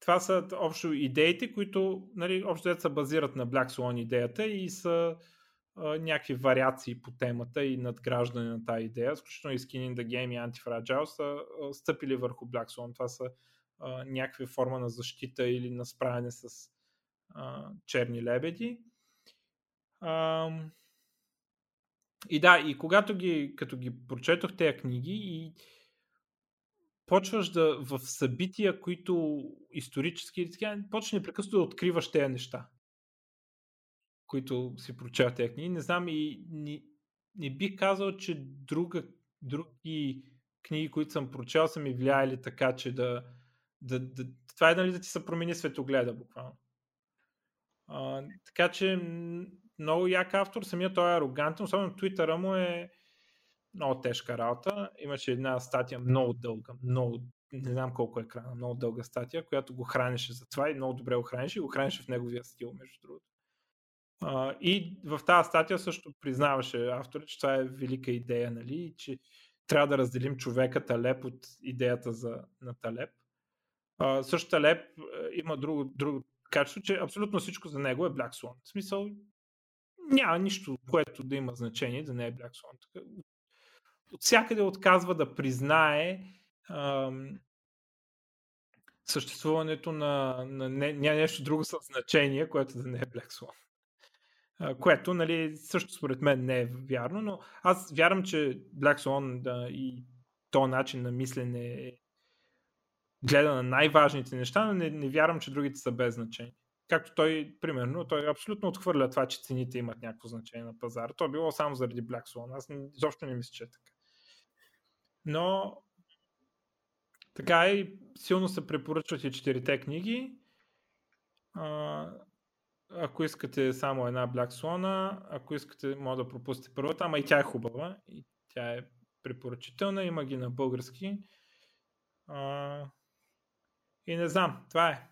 A: това са общо идеите, които нали, общо се базират на Black Swan идеята и са някакви вариации по темата и надграждане на тази идея, включително и Skin in the Game и Antifragile са стъпили върху Black Swan. Това са а, някаква форма на защита или на справяне с а, черни лебеди. А, и да, и когато ги, като ги прочетох тези книги и почваш да в събития, които исторически, така, почваш непрекъснато да откриваш тези неща, които си прочел тези книги. Не знам и не, не бих казал, че друга, други книги, които съм прочел, са ми влияли така, че да, да, да, това е нали, да ти се промени светогледа буквално. А, така че много як автор, самият той е арогантен, особено Твитъра му е много тежка работа. Имаше една статия много дълга, много, не знам колко екрана, много дълга статия, която го хранеше за това и много добре го хранеше и го хранеше в неговия стил, между другото. И в тази статия също признаваше автор, че това е велика идея, нали, и че трябва да разделим човека Талеп от идеята за, на Талеп. А, също Талеп има друго, друго качество, че абсолютно всичко за него е Black Swan. В смисъл, няма нищо, което да има значение да не е Black Swan. От всякъде отказва да признае ам, съществуването на, на не, не, нещо друго със значение, което да не е Black Swan. Което, нали, също според мен не е вярно, но аз вярвам, че Black Swan да, и то начин на мислене е гледа на най-важните неща, но не, не вярвам, че другите са без значение. Както той, примерно, той абсолютно отхвърля това, че цените имат някакво значение на пазара. То е било само заради Black Swan. Аз изобщо не мисля, че е така. Но така и силно се препоръчват и четирите книги. А, ако искате само една Black Swan, ако искате, може да пропустите първата, ама и тя е хубава. И тя е препоръчителна, има ги на български. А, и не знам, това е.